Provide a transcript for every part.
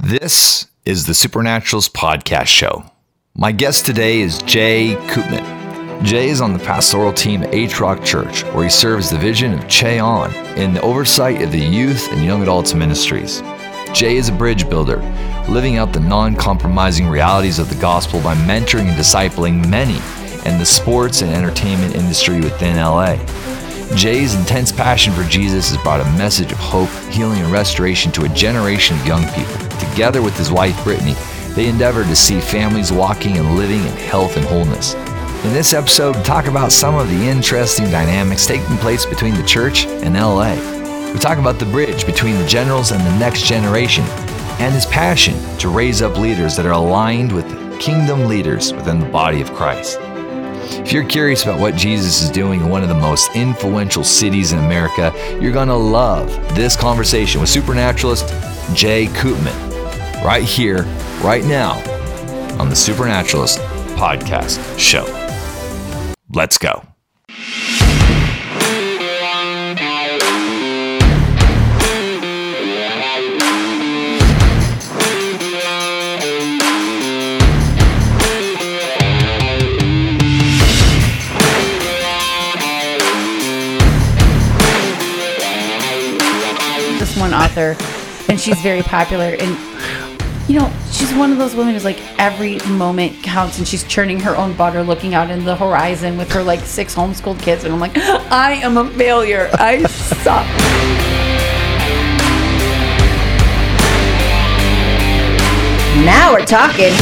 This is the Supernaturalist Podcast Show. My guest today is Jay Koopman. Jay is on the pastoral team at H Rock Church, where he serves the vision of Che Ahn in the oversight of the youth and young adults ministries. Jay is a bridge builder, living out the non compromising realities of the gospel by mentoring and discipling many in the sports and entertainment industry within LA. Jay's intense passion for Jesus has brought a message of hope, healing, and restoration to a generation of young people. Together with his wife, Brittany, they endeavor to see families walking and living in health and wholeness. In this episode, we talk about some of the interesting dynamics taking place between the church and LA. We talk about the bridge between the generals and the next generation, and his passion to raise up leaders that are aligned with kingdom leaders within the body of Christ. If you're curious about what Jesus is doing in one of the most influential cities in America, you're going to love this conversation with supernaturalist Jay Koopman right here, right now on the Supernaturalist Podcast Show. Let's go. Author and she's very popular. And you know she's one of those women who's like every moment counts and she's churning her own butter looking out in the horizon with her like six homeschooled kids. And i'm like i am a failure. I suck. Now we're talking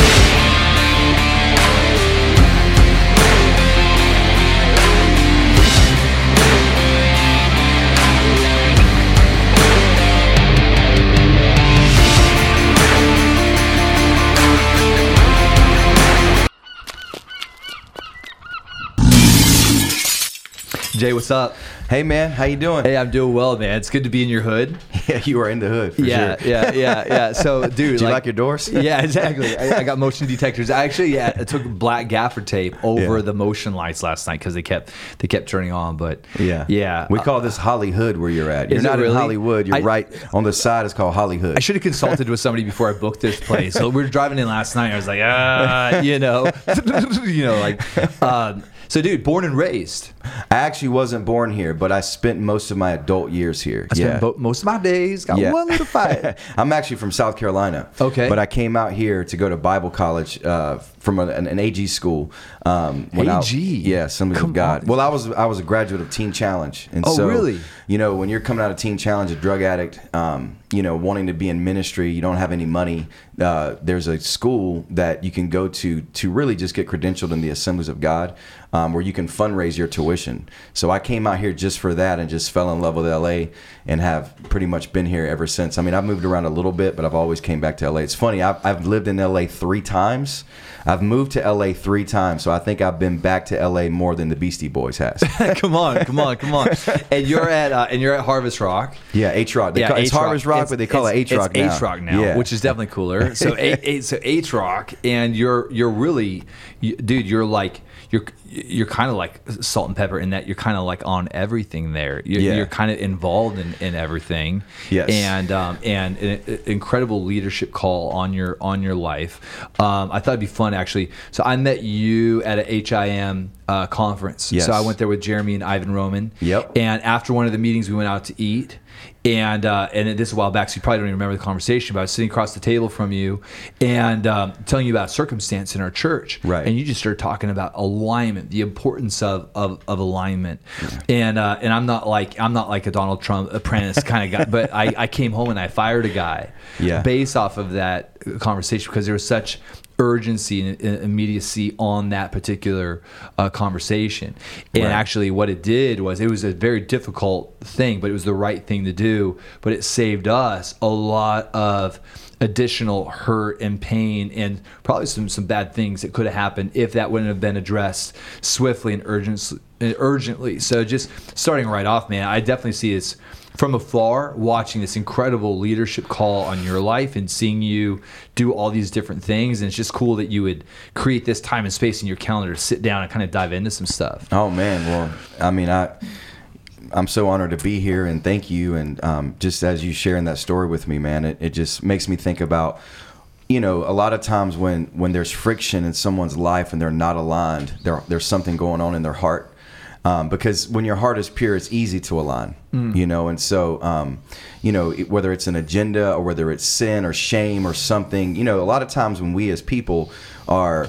Jay, what's up? Hey man, how you doing? Hey, I'm doing well, man. It's good to be in your hood. Yeah, you are in the hood. For yeah, sure. yeah, yeah, yeah. So, dude, Do you like your doors? yeah, exactly. I, I got motion detectors. I actually, yeah, I took black gaffer tape over Yeah. the motion lights last night because they kept they kept turning on. But Yeah, yeah. We Uh, call this Hollywood where you're at. You're not really? in Hollywood. You're I- right on the side. It's called Hollywood. I should have consulted with somebody before I booked this place. So we were driving in last night. I was like, ah, you know, you know, like, um, so dude, born and raised. I actually wasn't born here, but I spent most of my adult years here. I spent yeah. bo- most of my days got Yeah. one little fight. I'm actually from South Carolina. Okay. But I came out here to go to Bible college uh, from an, an AG school. Um, when I- AG? yeah, Assemblies Come of God. on. Well, I was I was a graduate of Teen Challenge, and Oh, so really? you know when you're coming out of Teen Challenge, a drug addict, um, you know, wanting to be in ministry, you don't have any money. Uh, there's a school that you can go to to really just get credentialed in the Assemblies of God, um, where you can fundraise your tuition. So I came out here just for that and just fell in love with LA and have pretty much been here ever since. I mean, I've moved around a little bit, but I've always came back to LA. It's funny, I've, I've lived in LA three times. I've moved to LA three times, so I think I've been back to LA more than the Beastie Boys has. come on, come on, come on. And you're at uh, and you're at Harvest Rock. Yeah, H Rock. It's H-Rock. Harvest Rock, It's- but they call it H Rock now. It's H Rock now, Yeah. which is definitely cooler. So A, A, so H Rock, and you're you're really, you, dude, you're like you're you're kind of like salt and pepper in that you're kind of like on everything there. You're, Yeah. you're kind of involved in, in everything. Yes. and um, and an an incredible leadership call on your on your life. Um, I thought it'd be fun actually. So I met you at a HIM uh, conference. Yes. So I went there with Jeremy and Ivan Roman. Yep. And after one of the meetings, we went out to eat. And uh, and this is a while back, so you probably don't even remember the conversation. But I was sitting across the table from you, and um, telling you about circumstance in our church. Right. And you just started talking about alignment, the importance of of, of alignment. And uh, and I'm not like I'm not like a Donald Trump apprentice kind of guy, but I, I came home and I fired a guy. Yeah. Based off of that conversation because there was such urgency and immediacy on that particular uh, conversation. And Right. actually, what it did was it was a very difficult thing, but it was the right thing to do. But it saved us a lot of additional hurt and pain and probably some some bad things that could have happened if that wouldn't have been addressed swiftly and urgently urgently so just starting right off man i definitely see this from afar watching this incredible leadership call on your life and seeing you do all these different things and it's just cool that you would create this time and space in your calendar to sit down and kind of dive into some stuff Oh man, well, I mean, I I'm so honored to be here, and thank you. And um, just as you sharing that story with me, man, it, it just makes me think about, you know, a lot of times when when there's friction in someone's life and they're not aligned, there there's something going on in their heart. Um, because when your heart is pure, it's easy to align, you know. And so, um, you know, whether it's an agenda or whether it's sin or shame or something, you know, a lot of times when we as people are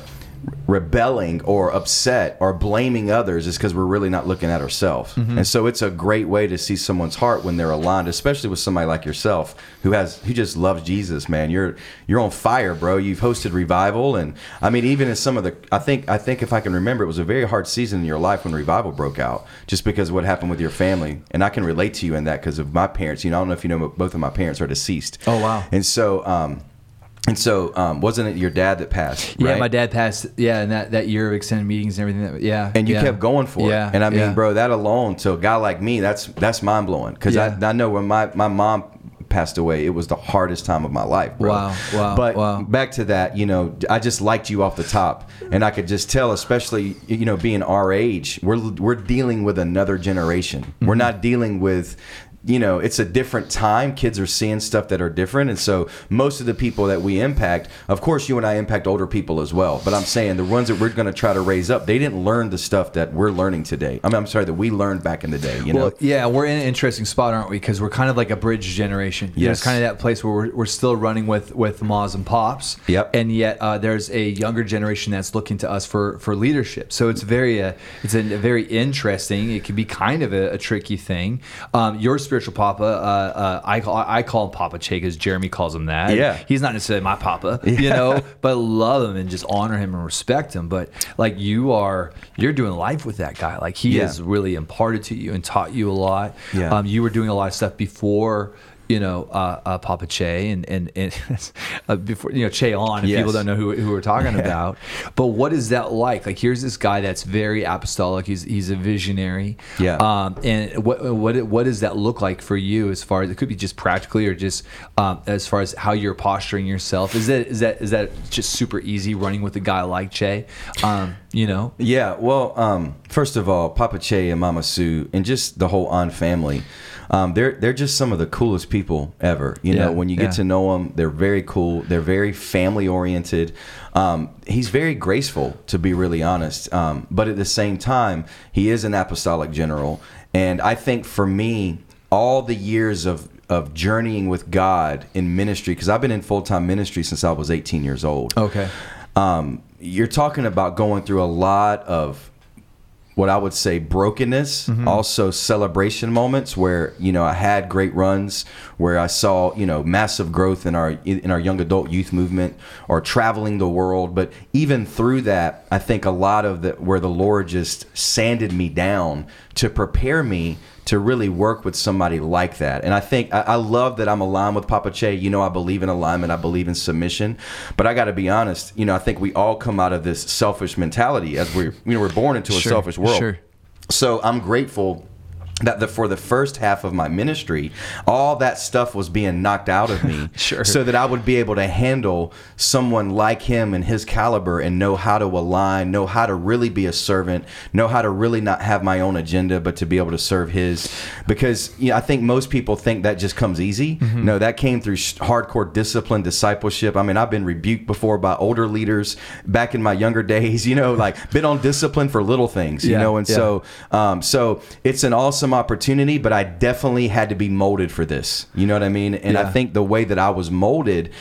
rebelling or upset or blaming others is because we're really not looking at ourselves. Mm-hmm. And so it's a great way to see someone's heart when they're aligned, especially with somebody like yourself who has who just loves Jesus, man. You're you're on fire, bro. You've hosted revival and I mean even in some of the I think I think if I can remember it was a very hard season in your life when revival broke out just because of what happened with your family. And I can relate to you in that because of my parents. You know, I don't know if you know both of my parents are deceased. Oh, wow. And so um and so um wasn't it your dad that passed? Yeah, right? my dad passed. Yeah, and that, that year of extended meetings and everything. That, yeah, and you yeah. kept going for it. yeah, it. And I mean, yeah. bro, that alone to a guy like me, that's that's mind blowing. Because Yeah. I, I know when my my mom passed away, it was the hardest time of my life, bro. Wow, wow, But wow. back to that, you know, I just liked you off the top, and I could just tell, especially you know, being our age, we're we're dealing with another generation. We're Mm-hmm. not dealing with you know, it's a different time. Kids are seeing stuff that are different. And so most of the people that we impact, of course, you and I impact older people as well. But I'm saying the ones that we're going to try to raise up, they didn't learn the stuff that we're learning today. I mean, I'm sorry, that we learned back in the day, you know? Yeah, we're in an interesting spot, aren't we? Because we're kind of like a bridge generation. You know, Yes. It's kind of that place where we're, we're still running with with moms and pops. Yep. And yet uh, there's a younger generation that's looking to us for for leadership. So it's very uh, it's a, very interesting. It can be kind of a, a tricky thing. Um, your spiritual papa, uh, uh, I call I call him Papa Che because Jeremy calls him that. Yeah. He's not necessarily my papa, you know, but love him and just honor him and respect him. But like you are, you're doing life with that guy. Like he Yeah. has really imparted to you and taught you a lot. Yeah. Um, you were doing a lot of stuff before, you know, uh, uh, Papa Che and and, and uh, before you know Che Ahn. If Yes. people don't know who, who we're talking about, but what is that like? Like here's this guy that's very apostolic. He's he's a visionary. Yeah. Um, and what what what does that look like for you? As far as it could be just practically, or just um, as far as how you're posturing yourself. Is that is that is that just super easy running with a guy like Che? Um, you know. Yeah, well, um, first of all, Papa Che and Mama Sue, and just the whole Ahn family, um, they're they're just some of the coolest people ever. You know, when you yeah. get to know them, they're very cool. They're very family oriented. Um, he's very graceful, to be really honest. Um, but at the same time, he is an apostolic general, and I think for me, all the years of of journeying with God in ministry, because I've been in full time ministry since I was 18 years old Okay. um, you're talking about going through a lot of what I would say brokenness, mm-hmm. also celebration moments where you know I had great runs where I saw you know massive growth in our in our young adult youth movement or traveling the world. But even through that, I think a lot of the where the Lord just sanded me down to prepare me to really work with somebody like that. And I think I, I love that I'm aligned with Papa Che. You know, I believe in alignment, I believe in submission. But I got to be honest, you know, I think we all come out of this selfish mentality as we're, you know, we're born into a Sure, selfish world. sure. So I'm grateful that the, for the first half of my ministry, all that stuff was being knocked out of me, Sure. so that I would be able to handle someone like him and his caliber and know how to align, know how to really be a servant, know how to really not have my own agenda, but to be able to serve his. Because you know, I think most people think that just comes easy. Mm-hmm. No, that came through hardcore discipline, discipleship. I mean, I've been rebuked before by older leaders back in my younger days. You know, like been on discipline for little things. You Yeah, know, and yeah. so um, so it's an awesome opportunity, but I definitely had to be molded for this. You know what I mean? And I think the way that I was molded,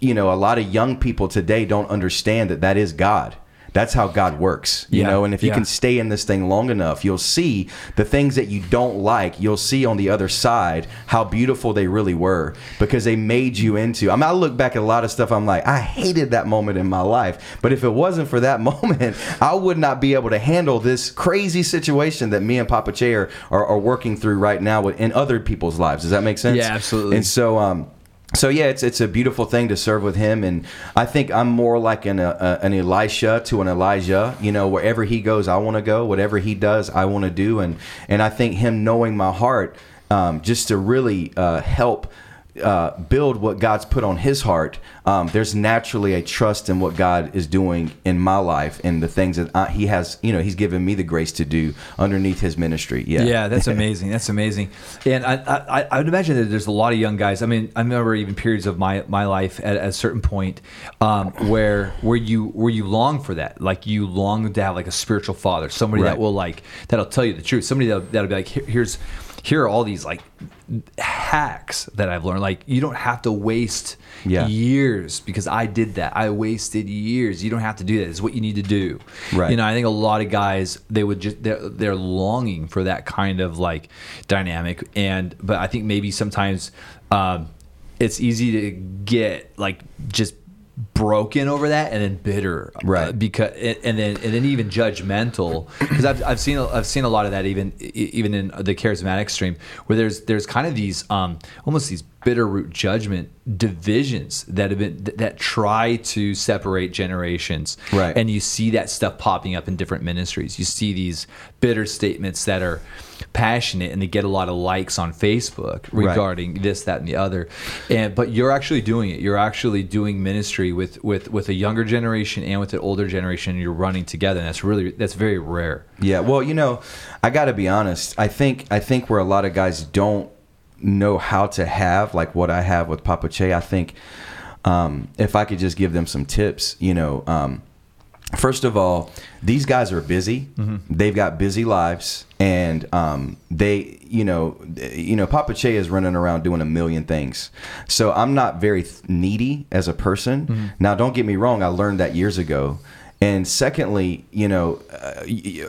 you know, a lot of young people today don't understand that that is God. That's how God works, you Yeah, know. And if you yeah. can stay in this thing long enough, you'll see the things that you don't like. You'll see on the other side how beautiful they really were because they made you into. I mean, I look back at a lot of stuff. I'm like, I hated that moment in my life, but if it wasn't for that moment, I would not be able to handle this crazy situation that me and Papa Che are, are, are working through right now in other people's lives. Does that make sense? Yeah, absolutely. And so, um, so yeah, it's it's a beautiful thing to serve with him, and I think I'm more like an uh, an Elisha to an Elijah. You know, wherever he goes, I want to go. Whatever he does, I want to do, and and I think him knowing my heart, um, just to really uh, help uh, build what God's put on His heart, um, there's naturally a trust in what God is doing in my life and the things that I, He has, you know, He's given me the grace to do underneath His ministry. Yeah, Yeah, that's amazing. That's amazing. And I, I, I would imagine that there's a lot of young guys. I mean, I remember even periods of my, my life at, at a certain point um, where where you where you long for that, like you long to have like a spiritual father, somebody Right. that will like that'll tell you the truth, somebody that that'll be like, Here, here's here are all these like hacks that I've learned. Like you don't have to waste Yeah. years because I did that. I wasted years. You don't have to do that. It's what you need to do. Right. You know, I think a lot of guys they would just they're, they're longing for that kind of like dynamic, and but I think maybe sometimes um, it's easy to get like just broken over that and then bitter Right. uh, because and then and then even judgmental because I've, I've seen I've seen a lot of that even even in the charismatic stream where there's there's kind of these um almost these bitter root judgment divisions that have been that try to separate generations. Right. and you see that stuff popping up in different ministries. You see these bitter statements that are passionate and they get a lot of likes on Facebook Right. regarding this that and the other. And but you're actually doing it. You're actually doing ministry with with with a younger generation and with an older generation and you're running together. And that's really that's very rare. Yeah, well, you know, I got to be honest. I think I think where a lot of guys don't know how to have like what I have with Papa Che. I think um, if I could just give them some tips, you know. Um, First of all, these guys are busy. They've got busy lives, and um, they, you know, you know, Papa Che is running around doing a million things. So I'm not very th- needy as a person. Now, don't get me wrong. I learned that years ago. And secondly, you know, uh,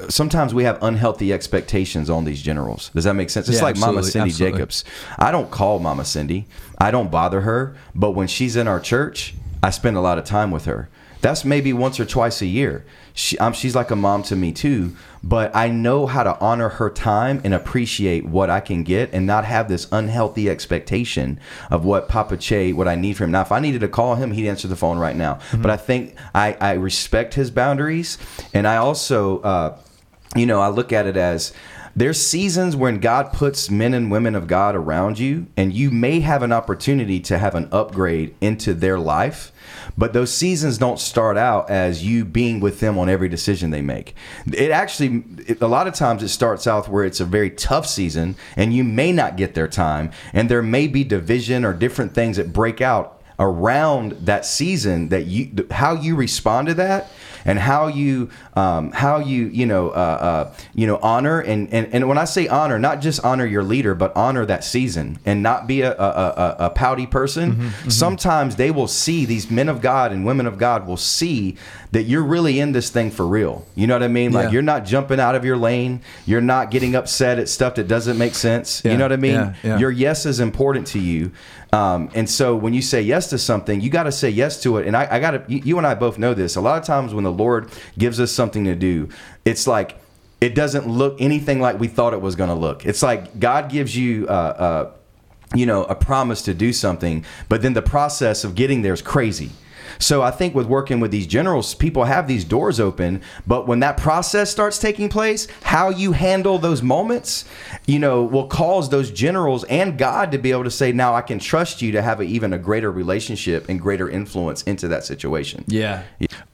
sometimes we have unhealthy expectations on these generals. Does that make sense? It's Yeah, like Mama Cindy absolutely. Jacobs. I don't call Mama Cindy. I don't bother her. But when she's in our church, I spend a lot of time with her. That's maybe once or twice a year. She, um, she's like a mom to me too. But I know how to honor her time and appreciate what I can get, and not have this unhealthy expectation of what Papa Che, what I need from him. Now, if I needed to call him, he'd answer the phone right now. But I think I, I respect his boundaries, and I also. Uh, you know, I look at it as there's seasons when God puts men and women of God around you, and you may have an opportunity to have an upgrade into their life. But those seasons don't start out as you being with them on every decision they make. It actually, it, a lot of times, it starts out where it's a very tough season, and you may not get their time, and there may be division or different things that break out around that season that you how you respond to that and how you um, how you you know uh, uh, you know honor and, and and when I say honor not just honor your leader but honor that season and not be a, a, a, a pouty person sometimes they will see these men of God and women of God will see that you're really in this thing for real you know what I mean like Yeah. you're not jumping out of your lane you're not getting upset at stuff that doesn't make sense you know what I mean yeah, yeah. your yes is important to you. Um, and so when you say yes to something, you got to say yes to it. And I, I got to, you, you and I both know this. A lot of times when the Lord gives us something to do, it's like, it doesn't look anything like we thought it was going to look. It's like God gives you, uh, uh, you know, a promise to do something, but then the process of getting there is crazy. So I think with working with these generals, people have these doors open, but when that process starts taking place, how you handle those moments, you know, will cause those generals and God to be able to say, "Now I can trust you to have a, even a greater relationship and greater influence into that situation." Yeah.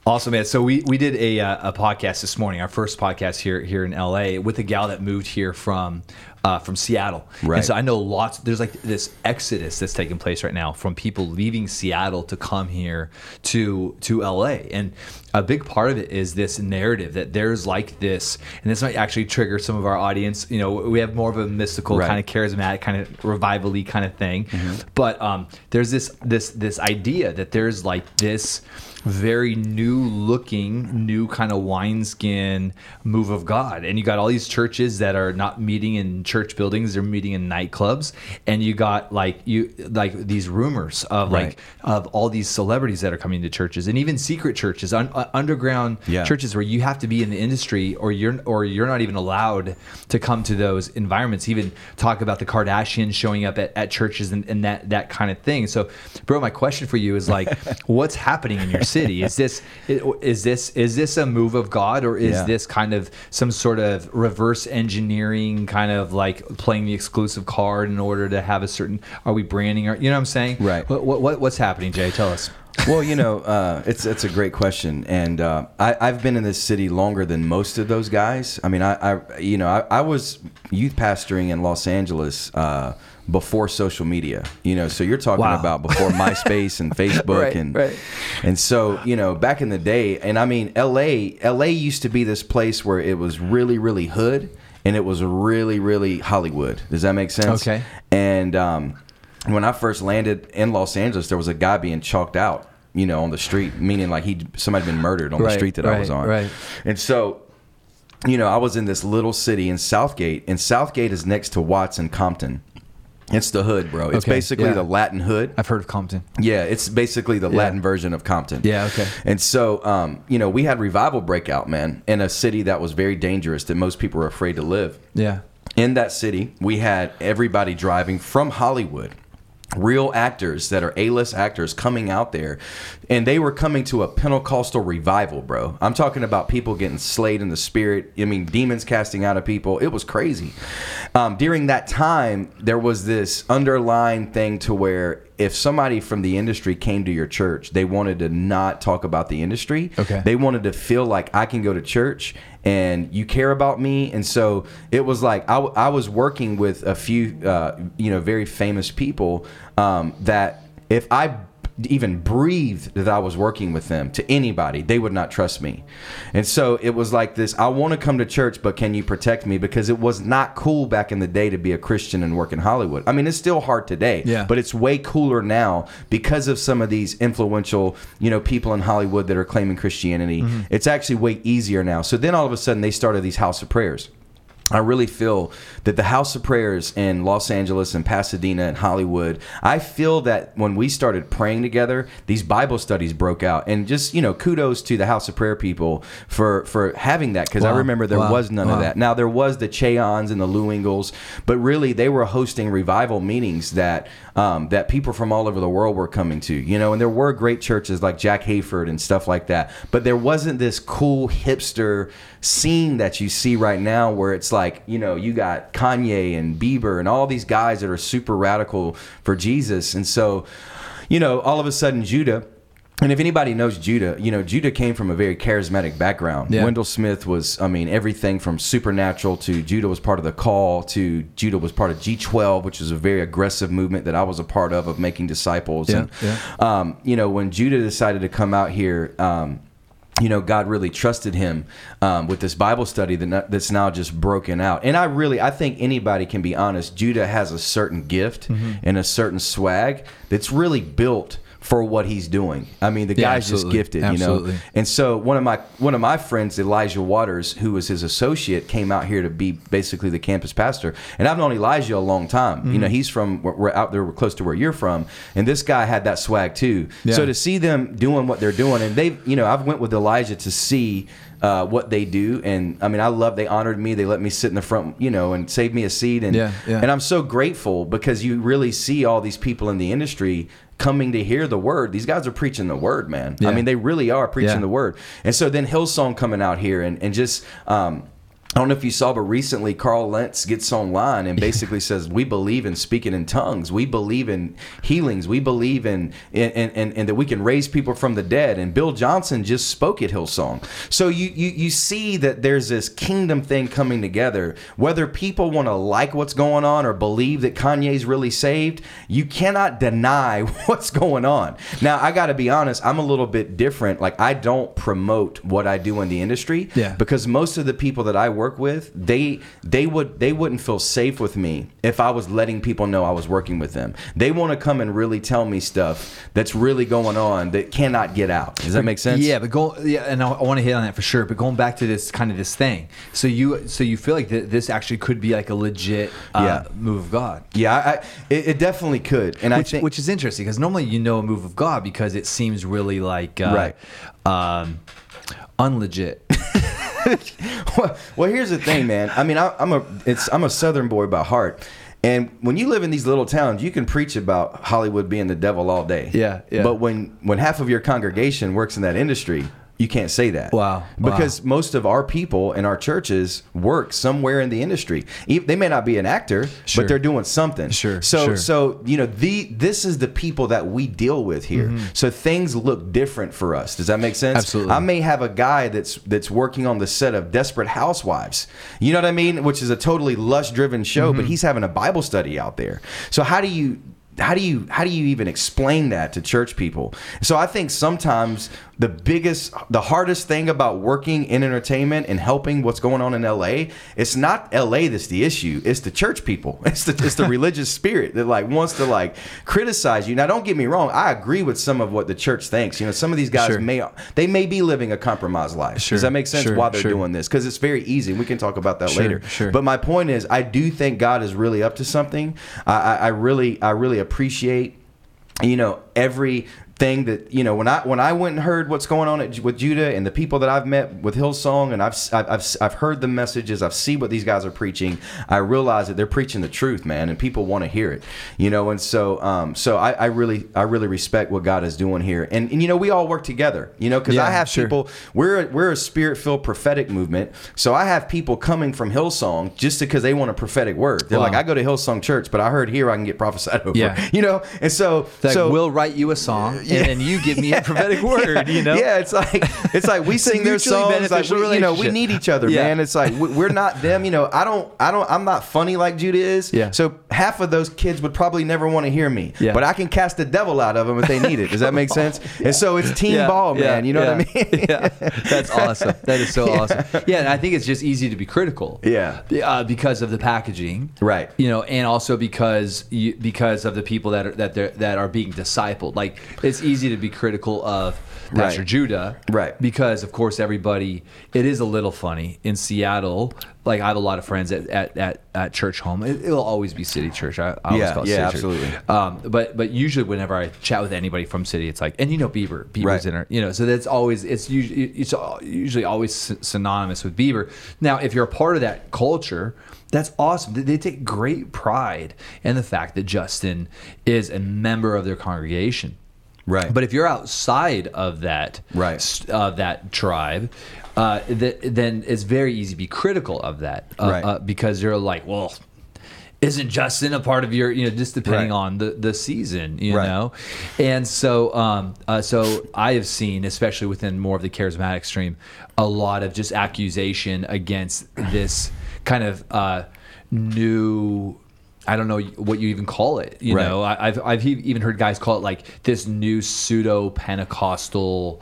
Awesome, man. So we, we did a, uh, a podcast this morning, our first podcast here here in LA, with a gal that moved here from uh, from Seattle. Right. And so I know lots. There's like this exodus that's taking place right now from people leaving Seattle to come here to to LA, and a big part of it is this narrative that there's like this, and this might actually trigger some of our audience. You know, we have more of a mystical Right. kind of charismatic, kind of revival-y kind of thing, but um, there's this this this idea that there's like this very new looking, new kind of wineskin move of God. And you got all these churches that are not meeting in church buildings, they're meeting in nightclubs. And you got like you like these rumors of Right. like of all these celebrities that are coming to churches and even secret churches, un, uh, underground Yeah. churches where you have to be in the industry or you're or you're not even allowed to come to those environments. Even talk about the Kardashians showing up at, at churches and, and that that kind of thing. So, bro, my question for you is like, what's happening in your city? Is this is this is this a move of God or is Yeah. this kind of some sort of reverse engineering kind of like playing the exclusive card in order to have a certain? Are we branding? Or you know what I'm saying? Right. What, what what's happening, Jay? Tell us. well, you know, uh, it's it's a great question, and uh, I, I've been in this city longer than most of those guys. I mean, I, I you know, I, I was youth pastoring in Los Angeles uh, before social media. You know, so you're talking Wow. about before MySpace and Facebook Right, and right. and so you know, back in the day, and I mean, L.A. L.A. used to be this place where it was really really hood, and it was really really Hollywood. Does that make sense? Okay. And um, when I first landed in Los Angeles, there was a guy being chalked out, you know, on the street, meaning like he somebody been murdered on the street that I was on. right. And so, you know, I was in this little city in Southgate, and Southgate is next to Watts and Compton. It's the hood, bro. It's Okay, basically yeah. the Latin hood. I've heard of Compton. Yeah, it's basically the Yeah. Latin version of Compton. Yeah, okay. And so, um, you know, we had revival breakout, man, in a city that was very dangerous that most people were afraid to live Yeah. in that city, we had everybody driving from Hollywood. Real actors that are A-list actors coming out there, and they were coming to a Pentecostal revival, bro. I'm talking about people getting slayed in the spirit. I mean, demons casting out of people. It was crazy. Um, during that time, there was this underlying thing to where if somebody from the industry came to your church, they wanted to not talk about the industry. Okay. They wanted to feel like I can go to church and you care about me. And so it was like I was working with a few, uh, you know, very famous people um, that if I even breathed that I was working with them to anybody, they would not trust me. And so it was like this I want to come to church, but can you protect me? Because it was not cool back in the day to be a Christian and work in Hollywood. I mean, it's still hard today, Yeah. but it's way cooler now because of some of these influential, you know, people in Hollywood that are claiming Christianity. Mm-hmm. It's actually way easier now. So then all of a sudden they started these house of prayers. I really feel that the House of Prayers in Los Angeles and Pasadena and Hollywood, I feel that when we started praying together, these Bible studies broke out. And just, you know, kudos to the House of Prayer people for for having that because I remember there Wow. was none Wow. of that. Now there was the Che Ahns and the Lou Engles, but really they were hosting revival meetings that um, that people from all over the world were coming to. You know, and there were great churches like Jack Hayford and stuff like that. But there wasn't this cool hipster scene that you see right now where it's like you know you got Kanye and Bieber and all these guys that are super radical for Jesus, and so you know all of a sudden Judah. And if anybody knows Judah, you know Judah came from a very charismatic background. Yeah. Wendell Smith was, I mean, everything from supernatural to Judah was part of the call to Judah was part of G12, which is a very aggressive movement that I was a part of of making disciples. Yeah, and, yeah. Um, you know, when Judah decided to come out here, um, you know, God really trusted him um, with this Bible study that that's now just broken out. And I really, I think anybody can be honest. Judah has a certain gift Mm-hmm. and a certain swag that's really built for what he's doing. I mean, the Yeah, guy's just gifted, Absolutely. you know. And so one of my one of my friends, Elijah Waters, who was his associate, came out here to be basically the campus pastor. And I've known Elijah a long time. You know, Mm-hmm. he's from we're, we're out there, we're close to where you're from, and this guy had that swag too. Yeah. So to see them doing what they're doing, and they, you know, I've went with Elijah to see. Uh, what they do, and I mean, I love. They honored me. They let me sit in the front, you know, and saved me a seat. And Yeah, yeah. and I'm so grateful because you really see all these people in the industry coming to hear the word. These guys are preaching the word, man. Yeah. I mean, they really are preaching Yeah. the word. And so then Hillsong coming out here and, and just um I don't know if you saw, but recently Carl Lentz gets online and basically says, "We believe in speaking in tongues. We believe in healings. We believe in and in, in that we can raise people from the dead." And Bill Johnson just spoke at Hillsong. So you you you see that there's this kingdom thing coming together. Whether people want to like what's going on or believe that Kanye's really saved, you cannot deny what's going on. Now I got to be honest, I'm a little bit different. Like I don't promote what I do in the industry Yeah. because most of the people that I work with, they they would they wouldn't feel safe with me if I was letting people know I was working with them. They want to come and really tell me stuff that's really going on that cannot get out. Does that make sense? Yeah, but go yeah, and I, I want to hit on that for sure. But going back to this kind of this thing, so you so you feel like th- this actually could be like a legit uh, Yeah. move of God. Yeah, I, I, it, it definitely could, and I which, think which is interesting because normally you know a move of God because it seems really like uh, Right. um, unlegit. well, well, here's the thing, man. I mean, I, I'm a it's I'm a Southern boy by heart, and when you live in these little towns, you can preach about Hollywood being the devil all day. Yeah, yeah. But when when half of your congregation works in that industry, You can't say that. Wow. Wow. Because most of our people in our churches work somewhere in the industry. They may not be an actor, Sure. but they're doing something. Sure, So sure. so you know the this is the people that we deal with here. So things look different for us. Does that make sense? Mm-hmm. Absolutely. I may have a guy that's that's working on the set of Desperate Housewives. You know what I mean? Which is a totally lust driven show, Mm-hmm. but he's having a Bible study out there. So how do you how do you how do you even explain that to church people? So I think sometimes the biggest the hardest thing about working in entertainment and helping what's going on in LA, it's not LA that's the issue. It's the church people. It's the it's the religious spirit that like wants to like criticize you. Now don't get me wrong, I agree with some of what the church thinks. You know, some of these guys Sure. may they may be living a compromised life. Sure, Does that make sense sure, while they're doing this? Because it's very easy. We can talk about that later. But my point is, I do think God is really up to something. I, I, I really, I really appreciate, you know, every thing that you know when I when I went and heard what's going on at, with Judah and the people that I've met with Hillsong and I've I've I've, I've heard the messages I've seen what these guys are preaching I realize that they're preaching the truth man and people want to hear it you know? And so um so I, I really I really respect what God is doing here. And, and you know we all work together you know? Because Yeah, I have sure. people we're a, we're a spirit filled prophetic movement. So I have people coming from Hillsong just because they want a prophetic word. They're Wow. like I go to Hillsong church but I heard here I can get prophesied over Yeah. you know? And so Like, so we'll write you a song, and then you give me a prophetic word. You know? yeah, it's like it's like we sing their songs. Like we, you know, we need each other, Yeah. man. It's like we- we're not them. You know, I don't, I don't, I'm not funny like Judah is. Yeah. So half of those kids would probably never want to hear me. Yeah. But I can cast the devil out of them if they need it. Does that make sense? And so it's team Yeah, ball, yeah, man. You know yeah, what I mean? yeah, that's awesome. That is so awesome. Yeah, and I think it's just easy to be critical. Yeah. uh, because of the packaging, Right. You know, and also because you, because of the people that are that they're, that are being discipled. Like it's easy to be critical of Pastor Right. Judah, Right. Because of course everybody, it is a little funny in Seattle. Like I have a lot of friends at at, at, at church home. It, it'll always be City Church. I, I always Yeah, call it yeah, City Church. absolutely. Um, but but usually whenever I chat with anybody from City, it's like, and you know Bieber, Bieber's Right. in our, you know, so that's always it's usually it's usually always synonymous with Bieber. Now, if you're a part of that culture, that's awesome. They take great pride in the fact that Justin is a member of their congregation. Right. But if you're outside of that Right. of that tribe, uh, th- then it's very easy to be critical of that uh, Right. uh, because you're like, well, isn't Justin a part of your, you know, just depending Right. on the, the season, you Right. know? And so, um, uh, so I have seen, especially within more of the charismatic stream, a lot of just accusation against this kind of uh, new. I don't know what you even call it. You Right. know, I, I've I've even heard guys call it like this new pseudo Pentecostal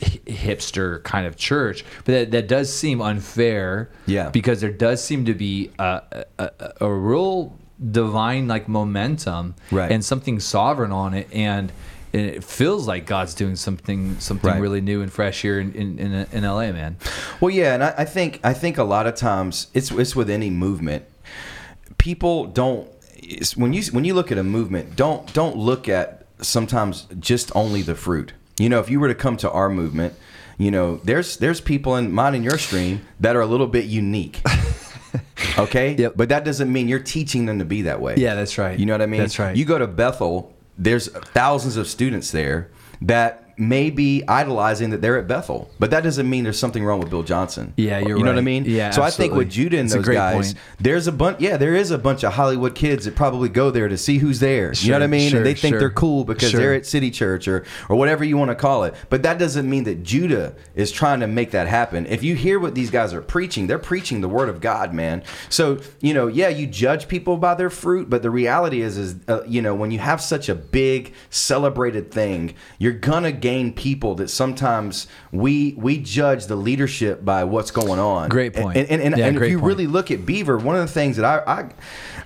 hipster kind of church, but that, that does seem unfair. Yeah. because there does seem to be a, a, a, a real divine like momentum Right. and something sovereign on it, and. and it feels like God's doing something, something Right. really new and fresh here in in, in, in LA, man. Well, yeah, and I, I think I think a lot of times it's it's with any movement. People don't when you when you look at a movement, don't don't look at sometimes just only the fruit. You know, if you were to come to our movement, you know, there's there's people in mine and your stream that are a little bit unique. Okay, Yep. but that doesn't mean you're teaching them to be that way. Yeah, that's right. You know what I mean? That's right. You go to Bethel, there's thousands of students there that may be idolizing that they're at Bethel, but that doesn't mean there's something wrong with Bill Johnson. Yeah, you're You know what I mean? Yeah, So I think with. Judah and It's those guys, point. there's a bunch. Yeah, there is a bunch of Hollywood kids that probably go there to see who's there. you know what I mean? sure, and they think sure. they're cool because Sure. they're at City Church or or whatever you want to call it. But that doesn't mean that Judah is trying to make that happen. If you hear what these guys are preaching, they're preaching the word of God, man. So you know, yeah, you judge people by their fruit, but the reality is, is uh, you know, when you have such a big celebrated thing, you're gonna gain people that sometimes we we judge the leadership by what's going on. Great point. And and, and, Yeah, and if you point. really look at Bieber, one of the things that I, I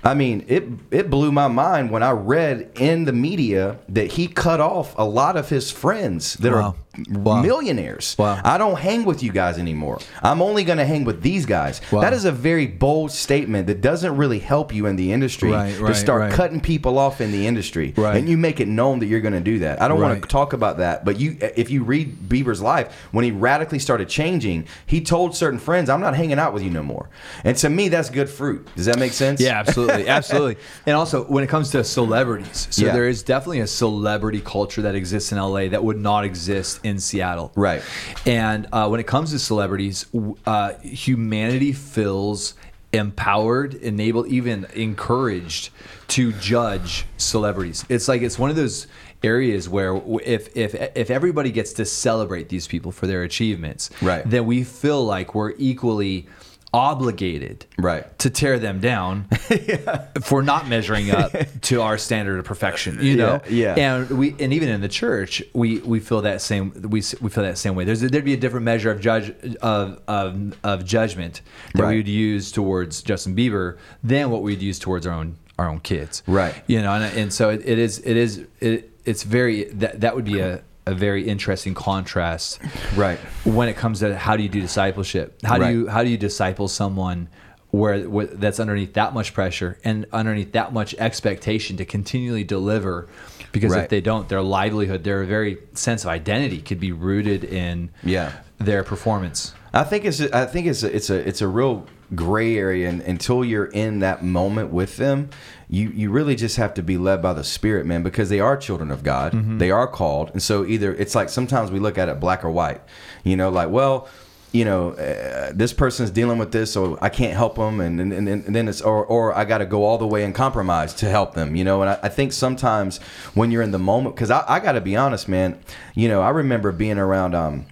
I mean, it it blew my mind when I read in the media that he cut off a lot of his friends that Wow. are Wow. millionaires. Wow. I don't hang with you guys anymore. I'm only going to hang with these guys. Wow. That is a very bold statement that doesn't really help you in the industry Right, to right, start right. cutting people off in the industry. Right. And you make it known that you're going to do that. I don't want to talk about that, but you if you read Bieber's life, when he radically started changing, he told certain friends, "I'm not hanging out with you no more." And to me, that's good fruit. Does that make sense? Yeah, absolutely, absolutely. And also, when it comes to celebrities, so Yeah. there is definitely a celebrity culture that exists in LA that would not exist in Seattle. Right. And uh, when it comes to celebrities, uh, humanity feels empowered, enabled, even encouraged to judge celebrities. It's like it's one of those areas where if if if everybody gets to celebrate these people for their achievements, Right. then we feel like we're equally obligated Right. to tear them down for not measuring up to our standard of perfection you know Yeah, yeah. and we and even in the church we we feel that same we we feel that same way there's there'd be a different measure of judge of of, of judgment that Right. we would use towards Justin Bieber than what we'd use towards our own our own kids Right. you know and, and so it, it is it is it, it's very that that would be a a very interesting contrast Right. when it comes to how do you do discipleship how Right. do you how do you disciple someone where, where that's underneath that much pressure and underneath that much expectation to continually deliver because Right. if they don't their livelihood their very sense of identity could be rooted in Yeah. their performance I think it's i think it's a, it's a it's a real gray area and until you're in that moment with them you you really just have to be led by the spirit man because they are children of God. They are called. And so either it's like sometimes we look at it black or white you know like well you know uh, this person's dealing with this so I can't help them and and, and, and then it's or or I got to go all the way and compromise to help them you know? And I, I think sometimes when you're in the moment because I, I got to be honest man you know I remember being around um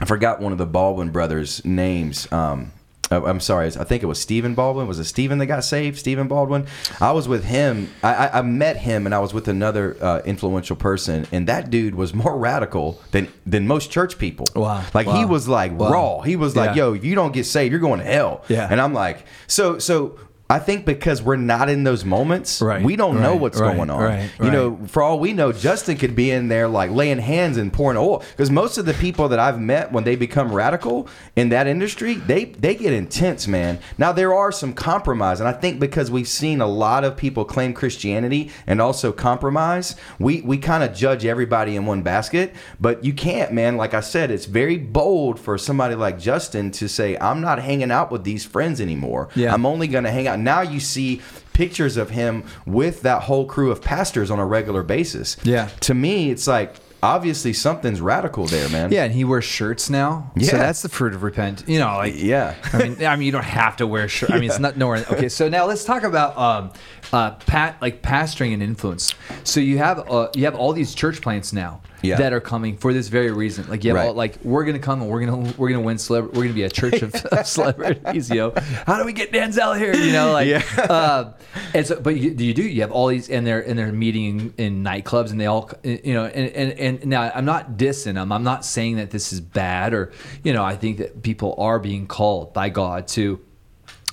I forgot one of the Baldwin brothers' names. Um, uh, I'm sorry, I think it was Stephen Baldwin. Was it Stephen that got saved? Stephen Baldwin. I was with him. I, I, I met him, and I was with another uh, influential person, and that dude was more radical than than most church people. Wow. Like he was like Wow. raw. He was like, Yeah. "Yo, if you don't get saved, you're going to hell." Yeah. And I'm like, so so. I think because we're not in those moments, Right, we don't know what's right, going on. right, You know, for all we know, Justin could be in there like laying hands and pouring oil. Because most of the people that I've met when they become radical in that industry, they they get intense, man. Now there are some compromise, and I think because we've seen a lot of people claim Christianity and also compromise, we we kind of judge everybody in one basket. But you can't, man. Like I said, it's very bold for somebody like Justin to say, "I'm not hanging out with these friends anymore. Yeah. I'm only going to hang out." Now you see pictures of him with that whole crew of pastors on a regular basis. Yeah. To me, it's like obviously something's radical there, man. yeah and he wears shirts now Yeah. so that's the fruit of repent you know like Yeah. I mean, I mean, you don't have to wear shirt. I mean, it's not nowhere. Okay, so now let's talk about um, uh, pat like pastoring and influence. So you have uh, you have all these church plants now Yeah. that are coming for this very reason. Like, you have Right. all, like we're gonna come and we're gonna we're gonna win We're gonna be a church of, of celebrities. You know, how do we get Denzel here? You know, like, Yeah. uh, and so, but you, you do. You have all these, and they're and they're meeting in nightclubs, and they all, you know, and and and now I'm not dissing them. I'm not saying that this is bad, or you know, I think that people are being called by God to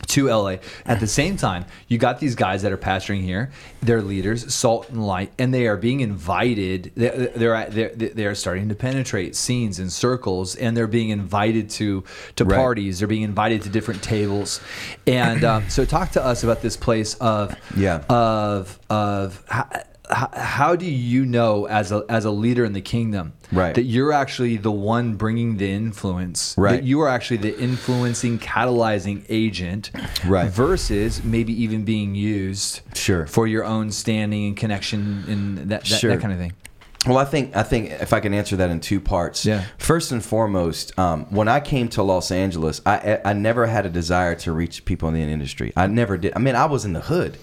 to LA. At the same time, you got these guys that are pastoring here. They're leaders, salt and light, and they are being invited. They're they're they're, starting to penetrate scenes and circles, and they're being invited to to Right. parties. They're being invited to different tables, and um, so talk to us about this place of Yeah. of of. How, how do you know as a as a leader in the kingdom Right. that you're actually the one bringing the influence Right. that you are actually the influencing catalyzing agent Right. versus maybe even being used Sure. for your own standing and connection and that, that, Sure. that kind of thing Well, I think I think if I can answer that in two parts. Yeah. First and foremost, um, when I came to Los Angeles, I I I never had a desire to reach people in the industry. I never did. I mean, I was in the hood.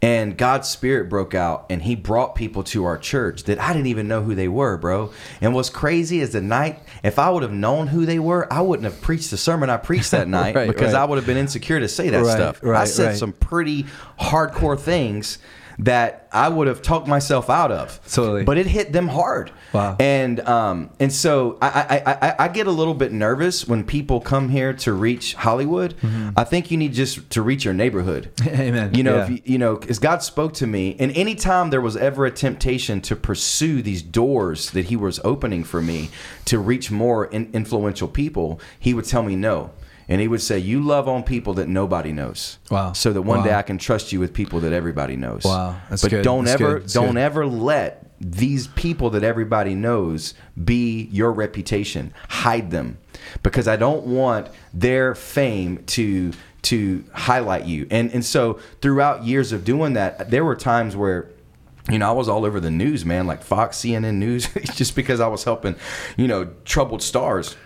And God's spirit broke out and he brought people to our church that I didn't even know who they were, bro. And what's crazy is the night, if I would have known who they were, I wouldn't have preached the sermon I preached that night Right, because right. I would have been insecure to say that Right, stuff. I said some pretty hardcore things that I would have talked myself out of. Totally. But it hit them hard. Wow. And um and so I I, I I get a little bit nervous when people come here to reach Hollywood. I think you need just to reach your neighborhood. Amen. You know, Yeah. if you, you know, because God spoke to me, and anytime there was ever a temptation to pursue these doors that He was opening for me to reach more in, influential people, He would tell me no. And he would say, "You love on people that nobody knows, Wow. so that one Wow. day I can trust you with people that everybody knows." Wow. That's but good. don't That's ever, good. Don't good. ever let these people that everybody knows be your reputation. Hide them, because I don't want their fame to to highlight you. And and so throughout years of doing that, there were times where you know, I was all over the news, man, like Fox, CNN News, just because I was helping, you know, troubled stars.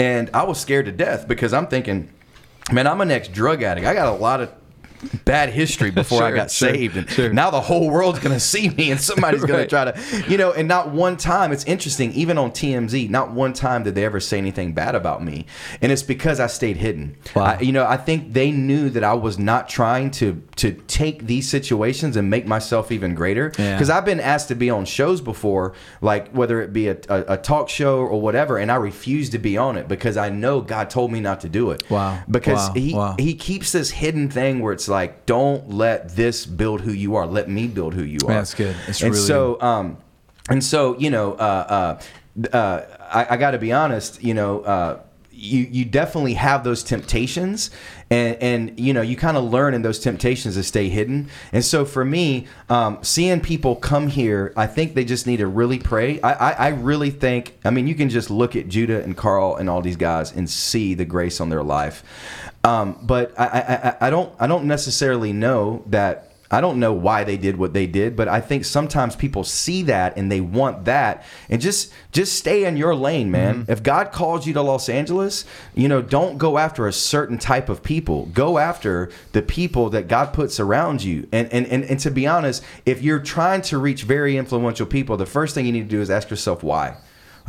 And I was scared to death because I'm thinking, man, I'm an ex drug addict. I got a lot of bad history before I got sure, saved. And sure. now the whole world's going to see me and somebody's going to try to, you know, and not one time, it's interesting, even on TMZ, not one time did they ever say anything bad about me. And it's because I stayed hidden. Wow. I, you know, I think they knew that I was not trying to to take these situations and make myself even greater. Yeah. Because I've been asked to be on shows before, like whether it be a, a, a talk show or whatever, and I refuse to be on it because I know God told me not to do it. Wow. Because Wow. he Wow. he keeps this hidden thing where it's like, don't let this build who you are. Let me build who you are. That's good. That's and really so um, and so you know, uh, uh, uh, I, I got to be honest. You know, uh, you you definitely have those temptations, and and you know, you kind of learn in those temptations to stay hidden. And so for me, um, seeing people come here, I think they just need to really pray. I, I I really think. I mean, you can just look at Judah and Carl and all these guys and see the grace on their life. Um, but I, I, I- I don't I don't necessarily know that I don't know why they did what they did, but I think sometimes people see that and they want that, and just just stay in your lane, man. If God calls you to Los Angeles, you know, don't go after a certain type of people. Go after the people that God puts around you. And and and, and to be honest, if you're trying to reach very influential people, the first thing you need to do is ask yourself why.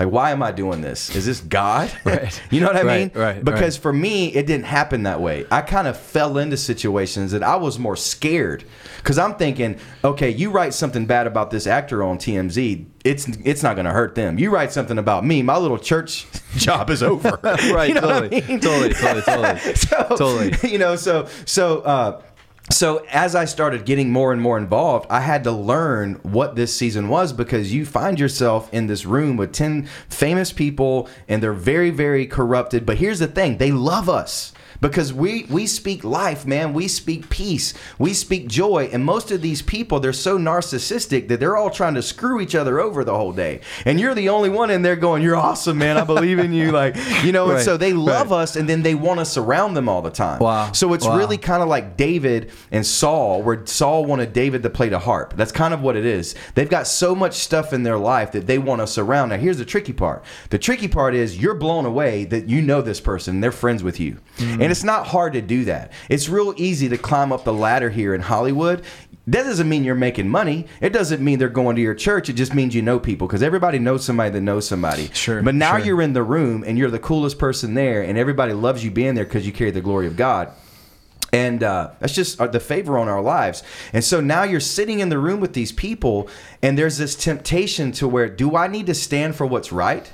Like, why am I doing this? Is this God? Right. you know what I Right, mean? right, Because right. for me, it didn't happen that way. I kind of fell into situations that I was more scared because I'm thinking, okay, you write something bad about this actor on TMZ, it's it's not going to hurt them. You write something about me, my little church job is over. right, You know what I totally, mean? totally, totally, totally, so, totally. You know, so so uh so as I started getting more and more involved, I had to learn what this season was because you find yourself in this room with 10 famous people and they're very very corrupted, but here's the thing, they love us. Because we we speak life, man. We speak peace. We speak joy. And most of these people, they're so narcissistic that they're all trying to screw each other over the whole day. And you're the only one in there going, "You're awesome, man. I believe in you." Like, you know, and so they love right. us and then they want to surround them all the time. Wow. So it's Wow. really kind of like David and Saul, where Saul wanted David to play the harp. That's kind of what it is. They've got so much stuff in their life that they want us around. Now, here's the tricky part. The tricky part is you're blown away that you know this person, they're friends with you. And it's not hard to do that. It's real easy to climb up the ladder here in Hollywood. That doesn't mean you're making money. It doesn't mean they're going to your church. It just means you know people because everybody knows somebody that knows somebody. Sure, But now sure. you're in the room and you're the coolest person there, and everybody loves you being there because you carry the glory of God. And uh, that's just uh, the favor on our lives. And so now you're sitting in the room with these people, and there's this temptation to where do I need to stand for what's right?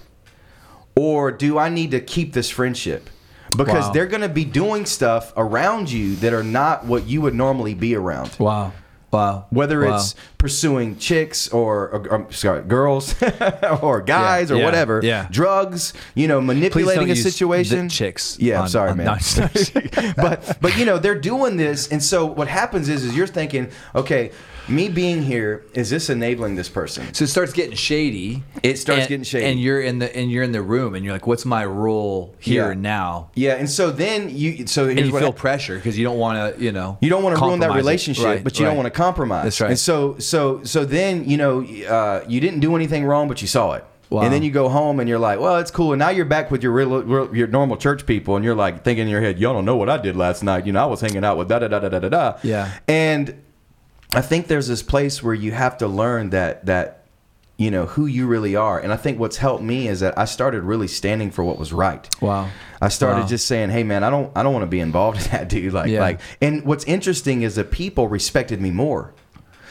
Or do I need to keep this friendship? Because Wow. they're going to be doing stuff around you that are not what you would normally be around. Wow, wow. Whether Wow. it's pursuing chicks or, or, or sorry, girls or guys or yeah, whatever, yeah. drugs, you know, manipulating a situation. the chicks. Yeah, I'm sorry, on- man. but but you know they're doing this, and so what happens is is you're thinking, okay, me being here is this enabling this person? So it starts getting shady. It starts and- getting shady. and you're in the and you're in the room, and you're like, "What's my role here Yeah. and now?" Yeah, and so then you so And you feel hap- pressure because you don't want to, you know, you don't want to ruin that relationship, Right, but you don't want to compromise. That's right. And so so so then you know uh, you didn't do anything wrong, but you saw it. Wow. And then you go home and you're like, well, it's cool. And now you're back with your real, real, your normal church people, and you're like thinking in your head, y'all don't know what I did last night. You know, I was hanging out with da da da da da da da. Yeah. And I think there's this place where you have to learn that that you know who you really are. And I think what's helped me is that I started really standing for what was right. Wow. I started Wow. just saying, "Hey, man, I don't, I don't want to be involved in that, dude." Like, Yeah. like, and what's interesting is that people respected me more.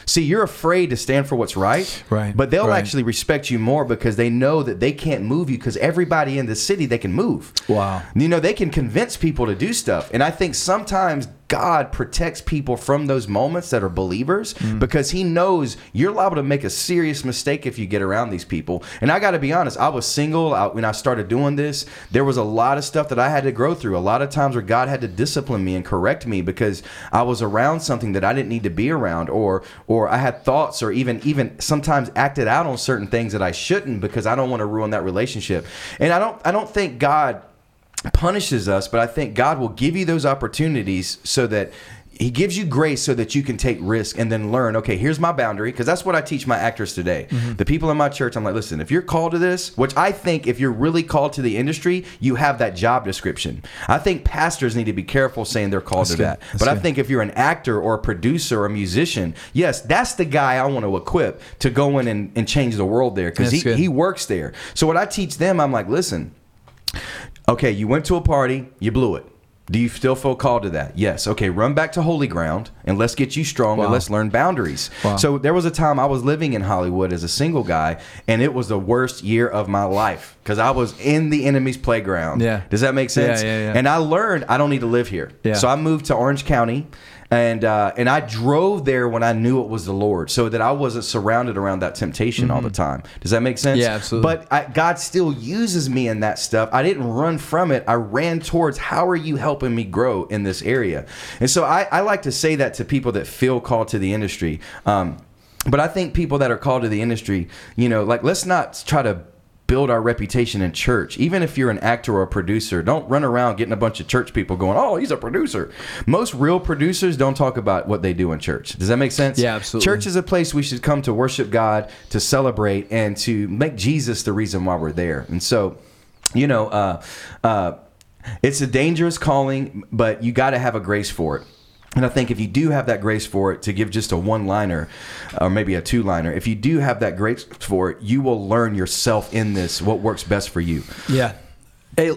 See, you're afraid to stand for what's right, Right, But they'll right. actually respect you more because they know that they can't move you because everybody in the city they can move. Wow. You know, they can convince people to do stuff, and I think sometimes God protects people from those moments that are believers Mm. because He knows you're liable to make a serious mistake if you get around these people. And I got to be honest, I was single I, when I started doing this. There was a lot of stuff that I had to grow through. A lot of times where God had to discipline me and correct me because I was around something that I didn't need to be around, or or I had thoughts, or even even sometimes acted out on certain things that I shouldn't because I don't want to ruin that relationship. And I don't I don't think God punishes us, but I think God will give you those opportunities so that he gives you grace so that you can take risk and then learn okay here's my boundary because that's what i teach my actors today. Mm-hmm. The people in my church i'm like listen if you're called to this which i think if you're really called to the industry you have that job description. I think pastors need to be careful saying they're called to good. that. That's but i think if you're an actor or a producer or a musician yes that's the guy i want to equip to go in and, and change the world there because he, good. he works there. So what i teach them i'm like listen Okay, you went to a party, you blew it. Do you still feel called to that? Yes. Okay, run back to holy ground and let's get you strong and let's learn boundaries. Wow. So there was a time I was living in Hollywood as a single guy, and it was the worst year of my life because I was in the enemy's playground. Yeah. Does that make sense? Yeah, yeah, yeah. And I learned I don't need to live here. Yeah. So I moved to Orange County. And uh, and I drove there when I knew it was the Lord, so that I wasn't surrounded around that temptation all the time. Does that make sense? Mm-hmm. Yeah, absolutely. But I, God still uses me in that stuff. I didn't run from it. I ran towards how are you helping me grow in this area? And so I, I like to say that to people that feel called to the industry. Um, but I think people that are called to the industry, you know, like let's not try to build our reputation in church. Even if you're an actor or a producer, don't run around getting a bunch of church people going, "Oh, he's a producer." Most real producers don't talk about what they do in church. Does that make sense? Yeah, absolutely. Church is a place we should come to worship God, to celebrate, and to make Jesus the reason why we're there. And so, you know, uh, uh, it's a dangerous calling, but you got to have a grace for it. And I think if you do have that grace for it, to give just a one liner or maybe a two liner, if you do have that grace for it, you will learn yourself in this what works best for you. Yeah. Hey,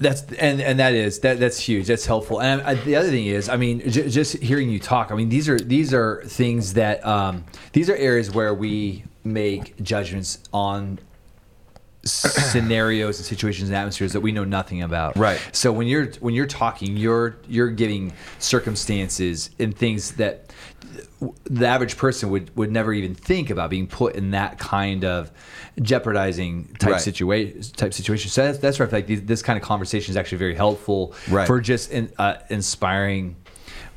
that's and and that is that that's huge. That's helpful. And I, the other thing is, I mean, j- just hearing you talk. I mean, these are these are things that um, these are areas where we make judgments on scenarios and situations and atmospheres that we know nothing about. Right. So when you're when you're talking, you're you're giving circumstances and things that the average person would would never even think about being put in that kind of jeopardizing type Right. situation type situation. So that's, that's where I feel like these, this kind of conversation is actually very helpful Right. for just in, uh, inspiring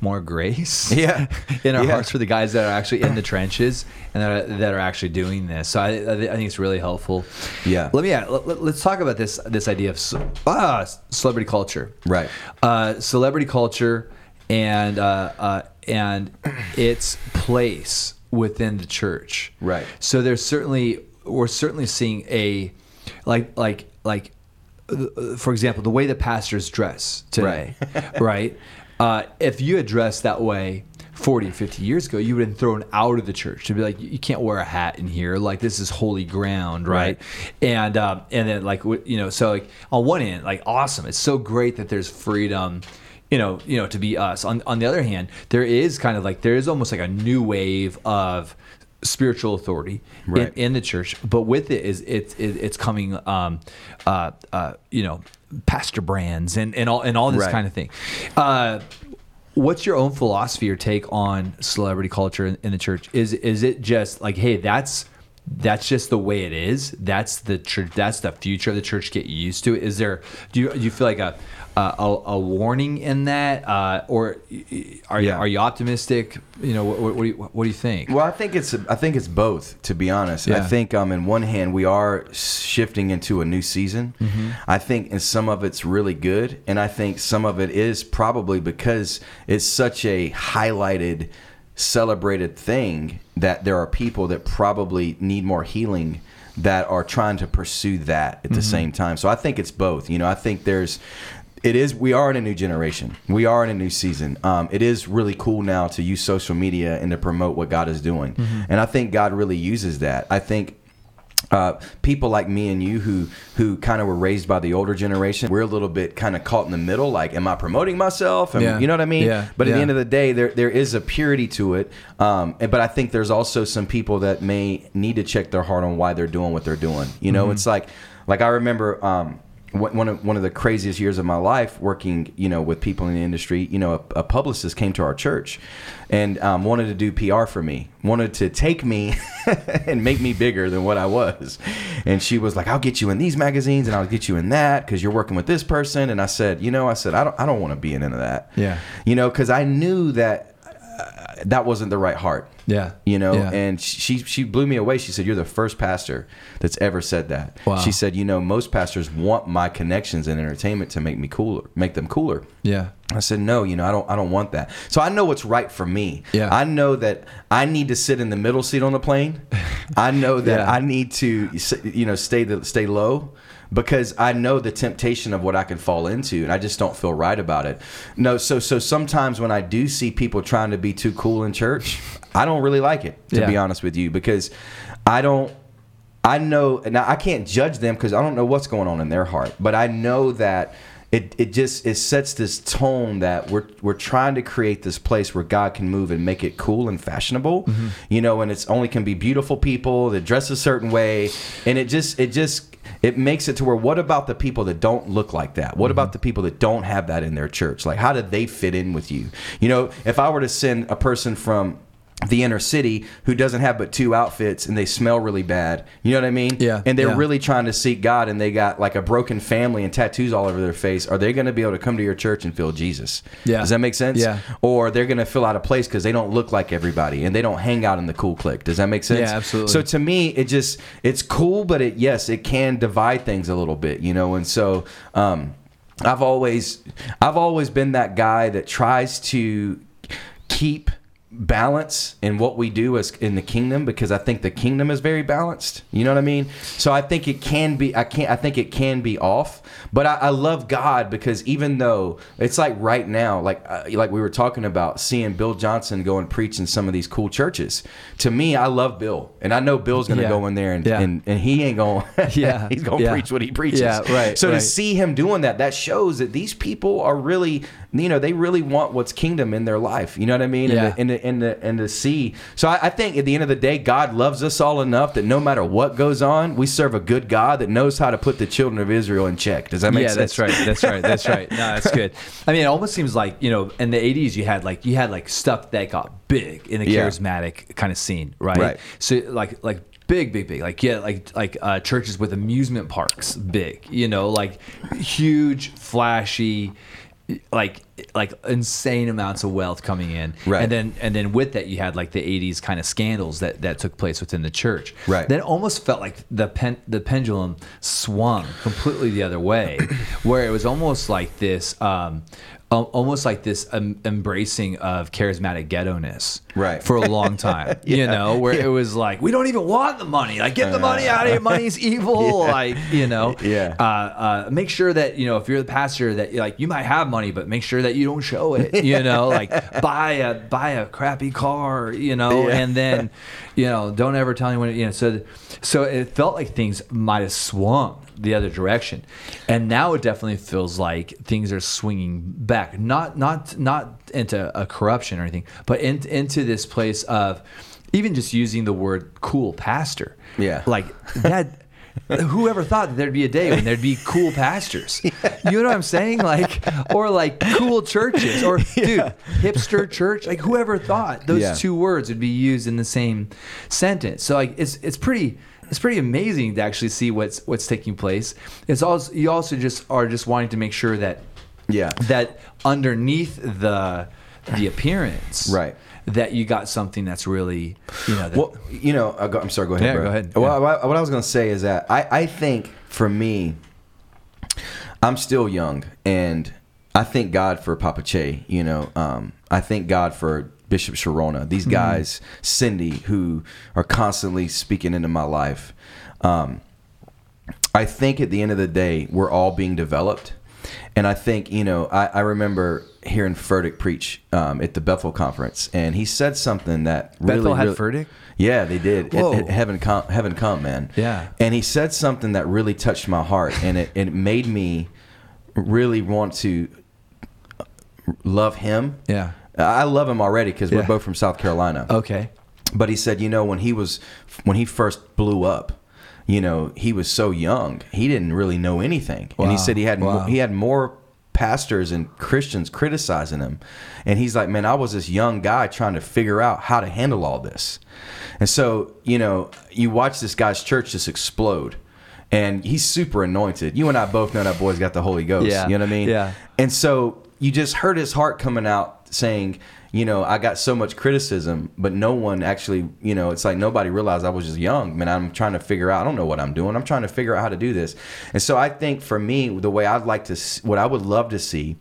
more grace Yeah. in our Yeah. hearts for the guys that are actually in the trenches and that are, that are actually doing this. So I, I think it's really helpful. Yeah. Let me yeah, let, let's talk about this this idea of ah, celebrity culture. Right. Uh, celebrity culture and uh, uh, and its place within the church. Right. So there's certainly we're certainly seeing a like like like uh, for example the way the pastors dress today, right? Uh, if you had dressed that way 40 or 50 years ago, you would have been thrown out of the church to be like, you can't wear a hat in here. Like this is holy ground, right? And um, and then like you know, so like on one end, like awesome, it's so great that there's freedom you know, you know, to be us. On on the other hand, there is kind of like there is almost like a new wave of spiritual authority Right. in, in the church, but with it is it's it, it's coming, um, uh, uh, you know, pastor brands and and all and all this Right. kind of thing. Uh, what's your own philosophy or take on celebrity culture in, in the church? Is is it just like, hey, that's that's just the way it is. That's the church. That's the future of the church. Get used to it. Is there? Do you do you feel like a a, a, a warning in that, uh, or are you Yeah. are you optimistic? You know, what, what, do you what do you think? Well, I think it's I think it's both. To be honest, I think um, in one hand we are shifting into a new season. Mm-hmm. I think in some of it's really good, and I think some of it is probably because it's such a highlighted, celebrated thing that there are people that probably need more healing that are trying to pursue that at the same time. So I think it's both. You know, I think there's it is we are in a new generation. We are in a new season. Um, it is really cool now to use social media and to promote what god is doing. And i think god really uses that. I think uh, people like me and you who who kind of were raised by the older generation we're a little bit kind of caught in the middle like am i promoting myself? And Yeah. you know what i mean? Yeah. but at the end of the day there there is a purity to it. Um, but i think there's also some people that may need to check their heart on why they're doing what they're doing. You know it's like like i remember um, one one of one of the craziest years of my life working you know with people in the industry you know a, a publicist came to our church and um, wanted to do PR for me wanted to take me and make me bigger than what I was. And she was like I'll get you in these magazines and I'll get you in that because you're working with this person. And I said you know I said I don't I don't want to be in of that. Yeah. you know because I knew that that wasn't the right heart. Yeah. You know, Yeah. and she she blew me away. She said, "You're the first pastor that's ever said that." Wow. She said, "You know, most pastors want my connections in entertainment to make me cooler, make them cooler." Yeah. I said, "No, you know, I don't I don't want that." So I know what's right for me. Yeah. I know that I need to sit in the middle seat on the plane. I know that Yeah. I need to you know, stay the stay low because I know the temptation of what I can fall into and I just don't feel right about it. No, so so sometimes when I do see people trying to be too cool in church, I don't really like it to Yeah. be honest with you because I don't I know now I can't judge them because I don't know what's going on in their heart, but I know that it, it just it sets this tone that we're we're trying to create this place where God can move and make it cool and fashionable, Mm-hmm. you know, and it's only can be beautiful people that dress a certain way, and it just it just it makes it to where what about the people that don't look like that? What about mm-hmm. the people that don't have that in their church? Like how do they fit in with you? You know, if I were to send a person from the inner city who doesn't have but two outfits and they smell really bad. You know what I mean? Yeah, And they're yeah. really trying to seek God and they got like a broken family and tattoos all over their face. Are they going to be able to come to your church and feel Jesus? Yeah. Does that make sense? Yeah. Or they're going to feel out of place because they don't look like everybody and they don't hang out in the cool clique. Does that make sense? Yeah, absolutely. So to me, it just, it's cool, but it, yes, it can divide things a little bit, you know? And so, um, I've always, I've always been that guy that tries to keep balance in what we do as in the kingdom because I think the kingdom is very balanced. You know what I mean? So I think it can be I can't I think it can be off, but I, I love God because even though it's like right now, like uh, like we were talking about seeing Bill Johnson go and preach in some of these cool churches. To me, I love Bill, and I know Bill's going to Yeah. go in there and, Yeah. and and he ain't going. Yeah. he's going to Yeah. preach what he preaches. Yeah, right, So to see him doing that, that shows that these people are really, you know, they really want what's kingdom in their life. You know what I mean? Yeah. And, to, and, to, and, to, and to see. So I, I think at the end of the day, God loves us all enough that no matter what goes on, we serve a good God that knows how to put the children of Israel in check. Does that make yeah, sense? that's right. That's right. That's right. No, that's good. I mean, it almost seems like you know, in the '80s, you had like you had like stuff that got big in the Yeah. charismatic kind of scene, right? Right. So like like big, big, big. Like yeah, like like uh, churches with amusement parks, big. You know, like huge, flashy. Like like insane amounts of wealth coming in, Right. And then and then with that you had like the '80s kind of scandals that that took place within the church, Right. Then almost felt like the pen, the pendulum swung completely the other way, where it was almost like this, um, al- almost like this um, embracing of charismatic ghetto ness, Right. for a long time. You know, where it was like we don't even want the money, like get the money out of here, money's evil, like you know, Yeah. Uh, uh, make sure that you know if you're the pastor that like you might have money, but make sure that you don't show it. You know, like buy a buy a crappy car, you know, Yeah. and then you know don't ever tell anyone. You know, so so it felt like things might have swung the other direction, and now it definitely feels like things are swinging back. Not not not into a corruption or anything, but in, into this place of even just using the word cool pastor. Yeah. like that. Whoever thought that there'd be a day when there'd be cool pastors? You know what I'm saying? Like, or like cool churches, or dude, hipster church. Like, whoever thought those Yeah. two words would be used in the same sentence? So, like, it's it's pretty it's pretty amazing to actually see what's what's taking place. It's also you also just are just wanting to make sure that Yeah. that underneath the the appearance, Right. that you got something that's really you know that, Well, you know, I'll go, I'm sorry. Go ahead. Yeah, bro. go ahead. Well, what what I was going to say is that I, I think for me, I'm still young, and I thank God for Papa Che. You know, um, I thank God for Bishop Sharona. These guys, Cindy, who are constantly speaking into my life. Um, I think at the end of the day, we're all being developed. And I think, you know, I, I remember hearing Furtick preach um, at the Bethel conference, and he said something that really. Bethel had really- Furtick? Yeah, they did. Whoa. it- heaven come, heaven come, man. Yeah. And he said something that really touched my heart, and it, it made me really want to love him. Yeah. I love him already because we're both from South Carolina. okay But he said, you know, when he was when he first blew up, you know, he was so young, he didn't really know anything, and he said he had Wow. he had more pastors and Christians criticizing him, and he's like, man, I was this young guy trying to figure out how to handle all this, and so you know, you watch this guy's church just explode. And he's super anointed. You and I both know that boy's got the Holy Ghost. Yeah. You know what I mean? Yeah. And so you just heard his heart coming out saying, you know, I got so much criticism, but no one actually, you know, it's like nobody realized I was just young. Man, I'm trying to figure out. I don't know what I'm doing. I'm trying to figure out how to do this. And so I think for me, the way I'd like to, what I would love to see,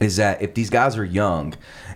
is that if these guys are young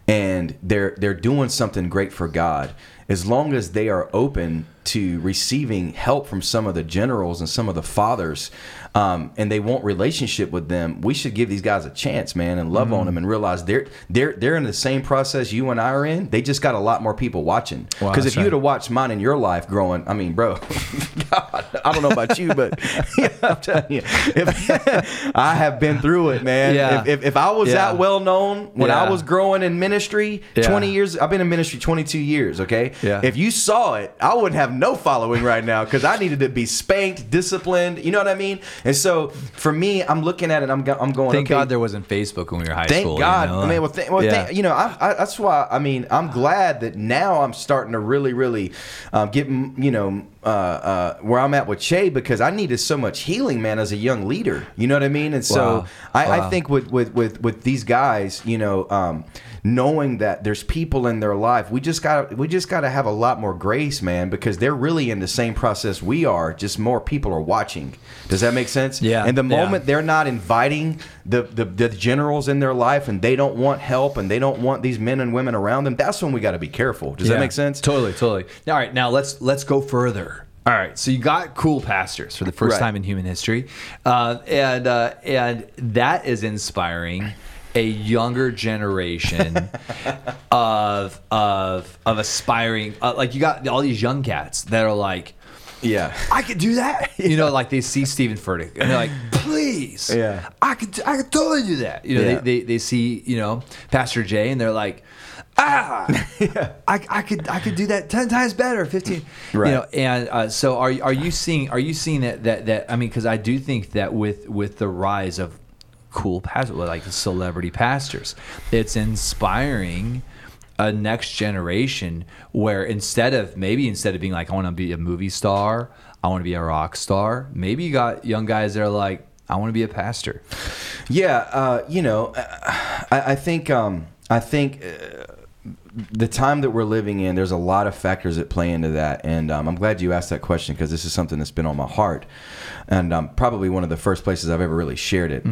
and they're they're doing something great for God, as long as they are open to receiving help from some of the generals and some of the fathers, um, and they want relationship with them, we should give these guys a chance, man, and love Mm-hmm. on them and realize they're they're they're in the same process you and I are in. They just got a lot more people watching. Because that's if you would have watched mine in your life growing, I mean, bro, God, I don't know about you, but yeah, I'm telling you, if, I have been through it, man. Yeah. If, if, if I was Yeah. that well known when I was growing in ministry, Yeah. 20 years, I've been in ministry 22 years, okay? Yeah. If you saw it, I wouldn't have no following right now because I needed to be spanked, disciplined, you know what I mean? And so for me, I'm looking at it, I'm, go- I'm going, Thank okay, God there wasn't Facebook when we were high Thank school. Thank God. You know? I mean, well, th- well Yeah. thank- you know, I, I, that's why. I mean, I'm glad that now I'm starting to really, really um, get, you know, uh, uh, where I'm at with Che because I needed so much healing, man, as a young leader. You know what I mean? And so Wow. I, I think with, with with with these guys, you know, um, knowing that there's people in their life, we just got we just got to have a lot more grace, man, because they're really in the same process we are. Just more people are watching. Does that make sense? Yeah. And the Yeah. moment they're not inviting the, the the generals in their life and they don't want help and they don't want these men and women around them that's when we got to be careful does that make sense Totally, totally. All right, now let's let's go further. All right, so you got cool pastors for the first Right. time in human history, uh, and uh, and that is inspiring a younger generation of of of aspiring. Uh, like you got all these young cats that are like. yeah I could do that. You know, like they see Steven Furtick and they're like, please. Yeah. I could I could totally do that. You know, Yeah. they, they, they see, you know, Pastor Jay and they're like, ah, yeah. I, I could I could do that ten times better, fifteen. Right. You know, and uh, so are are you seeing are you seeing that that that I mean, because I do think that with with the rise of cool pastors, like celebrity pastors, it's inspiring a next generation where instead of maybe instead of being like I want to be a movie star, I want to be a rock star. Maybe you got young guys that are like I want to be a pastor. yeah uh, you know I, I think um, i think uh, the time that we're living in there's a lot of factors that play into that and um, i'm glad you asked that question because this is something that's been on my heart and um, probably one of the first places i've ever really shared it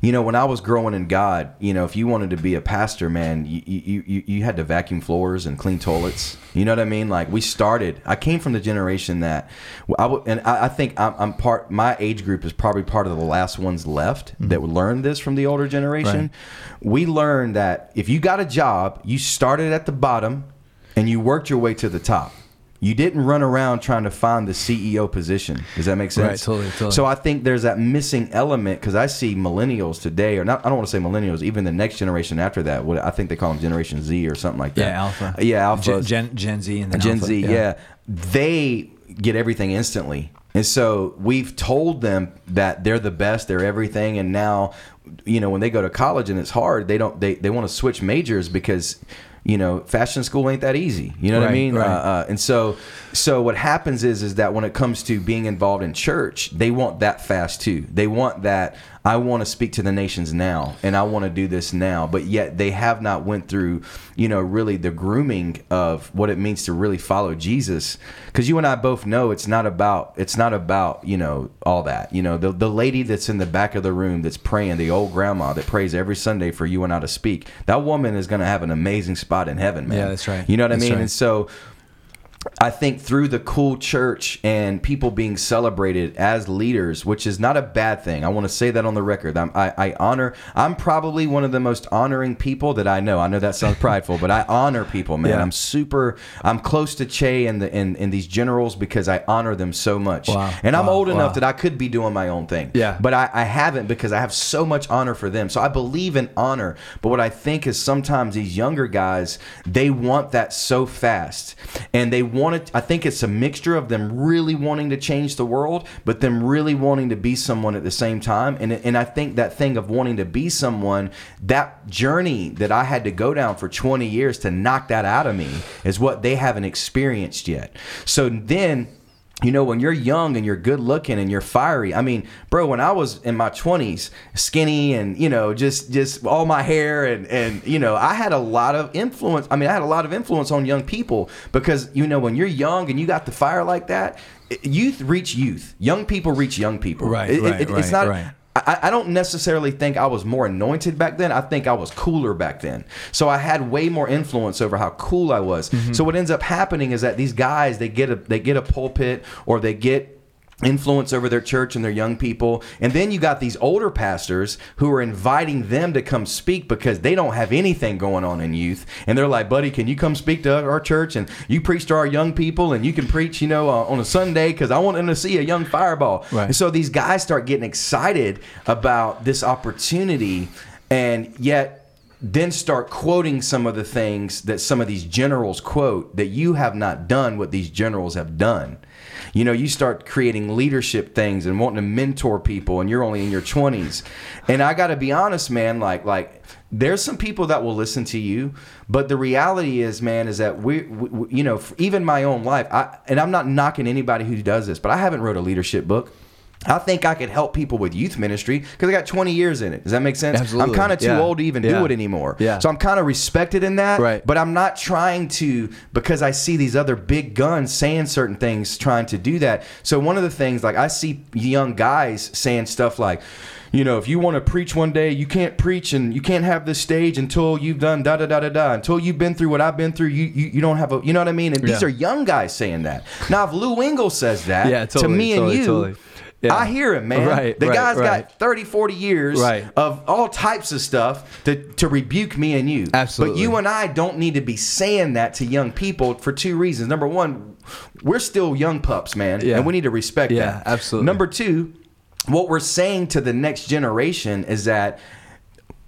you know, when I was growing in God, you know, if you wanted to be a pastor, man, you, you, you, you had to vacuum floors and clean toilets. You know what I mean? Like we started, I came from the generation that I w- and I, I think I'm, I'm part, my age group is probably part of the last ones left mm-hmm. that would learn this from the older generation. We learned that if you got a job, you started at the bottom and you worked your way to the top. You didn't run around trying to find the CEO position. Does that make sense? Right, totally, totally. So I think there's that missing element because I see millennials today, or not. I don't want to say millennials, even the next generation after that. What I think they call them Generation Z or something like that. Yeah, Alpha. Yeah, Alpha. Gen, Gen, Z and then Gen Alpha. Z, yeah. They get everything instantly. And so we've told them that they're the best, they're everything, and now, you know, when they go to college and it's hard, they don't they, they want to switch majors because, you know, fashion school ain't that easy. You know what I mean? right. Uh, uh, and so so what happens is is that when it comes to being involved in church, they want that fast too. They want that I want to speak to the nations now and I want to do this now, but yet they have not went through, you know, really the grooming of what it means to really follow Jesus cuz you and I both know it's not about it's not about, you know, all that. You know, the the lady that's in the back of the room that's praying, the old grandma that prays every Sunday for you and I to speak. That woman is going to have an amazing spot in heaven, man. Yeah, that's right. You know what That's I mean? right. And so I think through the cool church and people being celebrated as leaders, which is not a bad thing. I want to say that on the record. I'm, I, I honor. I'm probably one of the most honoring people that I know. I know that sounds prideful, but I honor people, man. Yeah. I'm super. I'm close to Che and the and, and these generals because I honor them so much. Wow. And I'm Wow. old enough that I could be doing my own thing. Yeah. But I, I haven't because I have so much honor for them. So I believe in honor. But what I think is sometimes these younger guys, they want that so fast. And they I think it's a mixture of them really wanting to change the world, but them really wanting to be someone at the same time. And, and I think that thing of wanting to be someone, that journey that I had to go down for 20 years to knock that out of me is what they haven't experienced yet. So then you know, when you're young and you're good looking and you're fiery. I mean, bro, when I was in my 20s, skinny and, you know, just just all my hair and and you know, I had a lot of influence. I mean, I had a lot of influence on young people because you know, when you're young and you got the fire like that, youth reach youth. Young people reach young people. Right, It- it- right, it's right, not right. I, I don't necessarily think I was more anointed back then. I think I was cooler back then. So I had way more influence over how cool I was. Mm-hmm. So what ends up happening is that these guys they get a they get a pulpit or they get influence over their church and their young people and then you got these older pastors who are inviting them to come speak because they don't have anything going on in youth and they're like buddy can you come speak to our church and you preach to our young people and you can preach you know uh, on a sunday because i want them to see a young fireball Right. and so these guys start getting excited about this opportunity and yet then start quoting some of the things that some of these generals quote that you have not done what these generals have done. You know, you start creating leadership things and wanting to mentor people and you're only in your 20s. And I got to be honest, man, like like there's some people that will listen to you, but the reality is, man, is that we, we you know, even my own life, I and I'm not knocking anybody who does this, but I haven't wrote a leadership book. I think I could help people with youth ministry because I got 20 years in it. Does that make sense? Absolutely. I'm kind of too Yeah. old to even Yeah. do it anymore. Yeah. So I'm kind of respected in that. Right. But I'm not trying to because I see these other big guns saying certain things, trying to do that. So one of the things, like I see young guys saying stuff like, you know, if you want to preach one day, you can't preach and you can't have this stage until you've done da da da da da. Until you've been through what I've been through, you you, you don't have a, you know what I mean? And these are young guys saying that. Now, if Lou Engle says that Yeah, to totally, me and you, totally. Yeah. I hear him, man. Right, the right, guy's right. got 30, 40 years of all types of stuff to, to rebuke me and you. Absolutely. But you and I don't need to be saying that to young people for two reasons. Number one, we're still young pups, man, Yeah. and we need to respect Yeah, that. absolutely. Number two, what we're saying to the next generation is that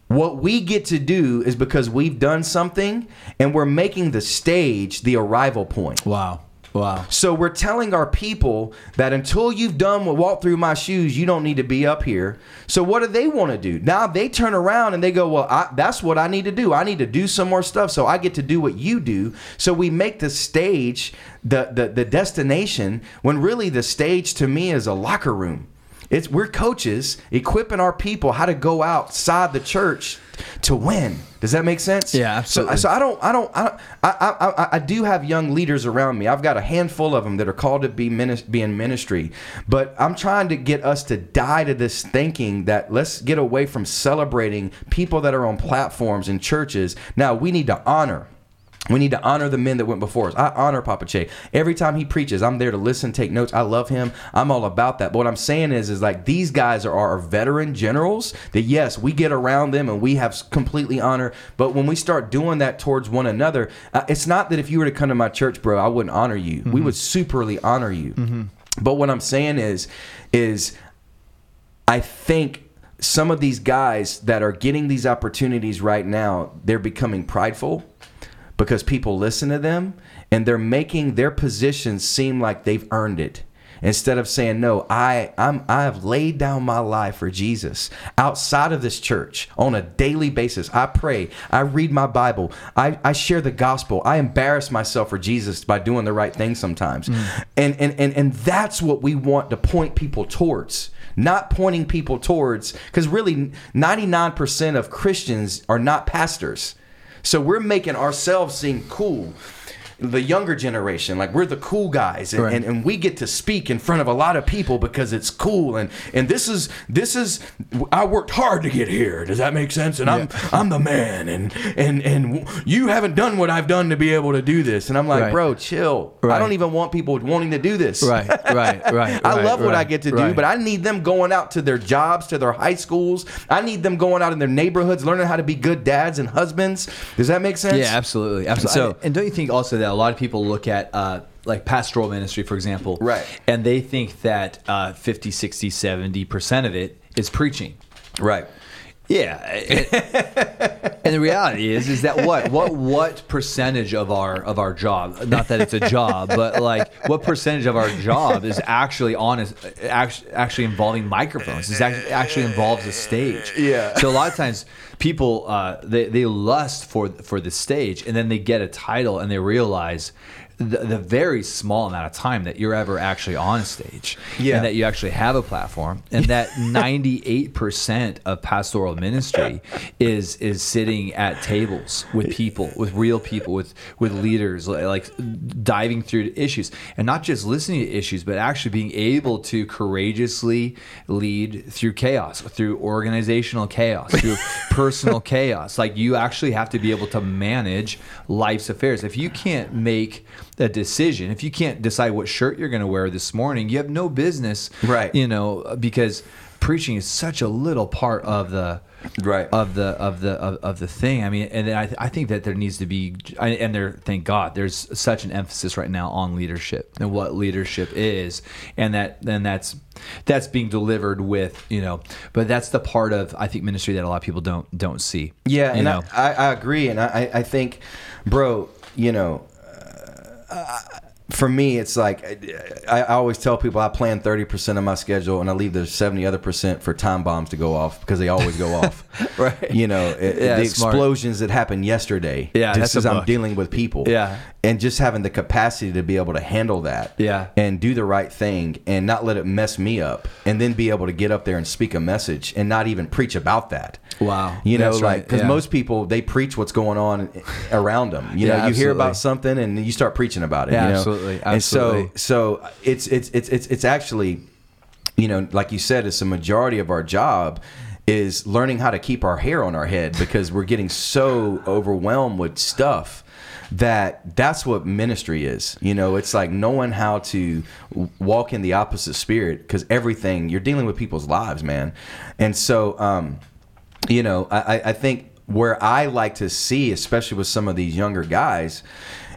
what we get to do is because we've done something and we're making the stage the arrival point. Wow. Wow. So we're telling our people that until you've done what walk through my shoes, you don't need to be up here. So what do they want to do? Now they turn around and they go, "Well, I, that's what I need to do. I need to do some more stuff so I get to do what you do." So we make the stage the the, the destination when really the stage to me is a locker room. It's we're coaches equipping our people how to go outside the church to win. Does that make sense? Yeah, absolutely. So, so I don't, I don't, I, don't I, I, I, I do have young leaders around me. I've got a handful of them that are called to be, minis- be in ministry. But I'm trying to get us to die to this thinking that let's get away from celebrating people that are on platforms in churches. Now we need to honor. We need to honor the men that went before us. I honor Papa Che. Every time he preaches, I'm there to listen, take notes. I love him. I'm all about that. But what I'm saying is, is like these guys are our veteran generals that yes, we get around them and we have completely honor. But when we start doing that towards one another, uh, it's not that if you were to come to my church, bro, I wouldn't honor you. We would superly honor you. But what I'm saying is, is I think some of these guys that are getting these opportunities right now, they're becoming prideful because people listen to them and they're making their positions seem like they've earned it. Instead of saying, no, I, I'm, I have laid down my life for Jesus outside of this church on a daily basis. I pray. I read my Bible. I, I share the gospel. I embarrass myself for Jesus by doing the right thing sometimes. Mm. And, and, and, and that's what we want to point people towards not pointing people towards because really 99% of christians are not pastors so we're making ourselves seem cool the younger generation like we're the cool guys and, Right. and, and we get to speak in front of a lot of people because it's cool and and this is this is i worked hard to get here does that make sense and i'm i'm the man and and and you haven't done what i've done to be able to do this and i'm like Right. bro chill i don't even want people wanting to do this Right, right, right. I right, love what I get to do, but I need them going out to their jobs, to their high schools. I need them going out in their neighborhoods, learning how to be good dads and husbands. Does that make sense? Yeah, absolutely, absolutely. So- and don't you think also that a lot of people look at uh, like pastoral ministry, for example, Right. and they think that uh, 50, 60, 70 percent of it is preaching. Right. Yeah, and, and the reality is, is that what, what, what percentage of our of our job? Not that it's a job, but like what percentage of our job is actually on is actually, actually involving microphones? Is act- actually involves a stage? Yeah. So a lot of times people uh, they they lust for for the stage, and then they get a title and they realize the, the very small amount of time that you're ever actually on stage, Yeah. and that you actually have a platform, and that 98 percent of pastoral ministry is is sitting at tables with people, with real people, with with leaders, like diving through issues, and not just listening to issues, but actually being able to courageously lead through chaos, through organizational chaos, through personal chaos. Like you actually have to be able to manage life's affairs. If you can't make a decision, if you can't decide what shirt you're going to wear this morning, you have no business, Right. You know, because preaching is such a little part of the Right. of the of the of, of the thing. I mean, and I, I think that there needs to be, and there, thank God, there's such an emphasis right now on leadership and what leadership is, and that and that's that's being delivered with you know, but that's the part of I think ministry that a lot of people don't don't see. Yeah, you and I, I agree, and I, I think, bro, you know, uh, for me, it's like I, I always tell people I plan thirty percent of my schedule, and I leave the seventy other percent for time bombs to go off because they always go off. Right. You know, it- Yeah, the smart. explosions that happened yesterday. Yeah, a as I'm dealing with people. Yeah. And just having the capacity to be able to handle that. Yeah. and do the right thing, and not let it mess me up, and then be able to get up there and speak a message, and not even preach about that. Wow. You know, That's like right, because yeah. most people they preach what's going on around them. You Yeah, know, you hear about something and you start preaching about it. Yeah, you know? absolutely, And so, so it's it's it's it's it's actually, you know, like you said, it's a majority of our job is learning how to keep our hair on our head because we're getting so overwhelmed with stuff that that's what ministry is. You know it's like knowing how to walk in the opposite spirit because everything you're dealing with people's lives man. And so um you know, I, I- I think where I like to see, especially with some of these younger guys,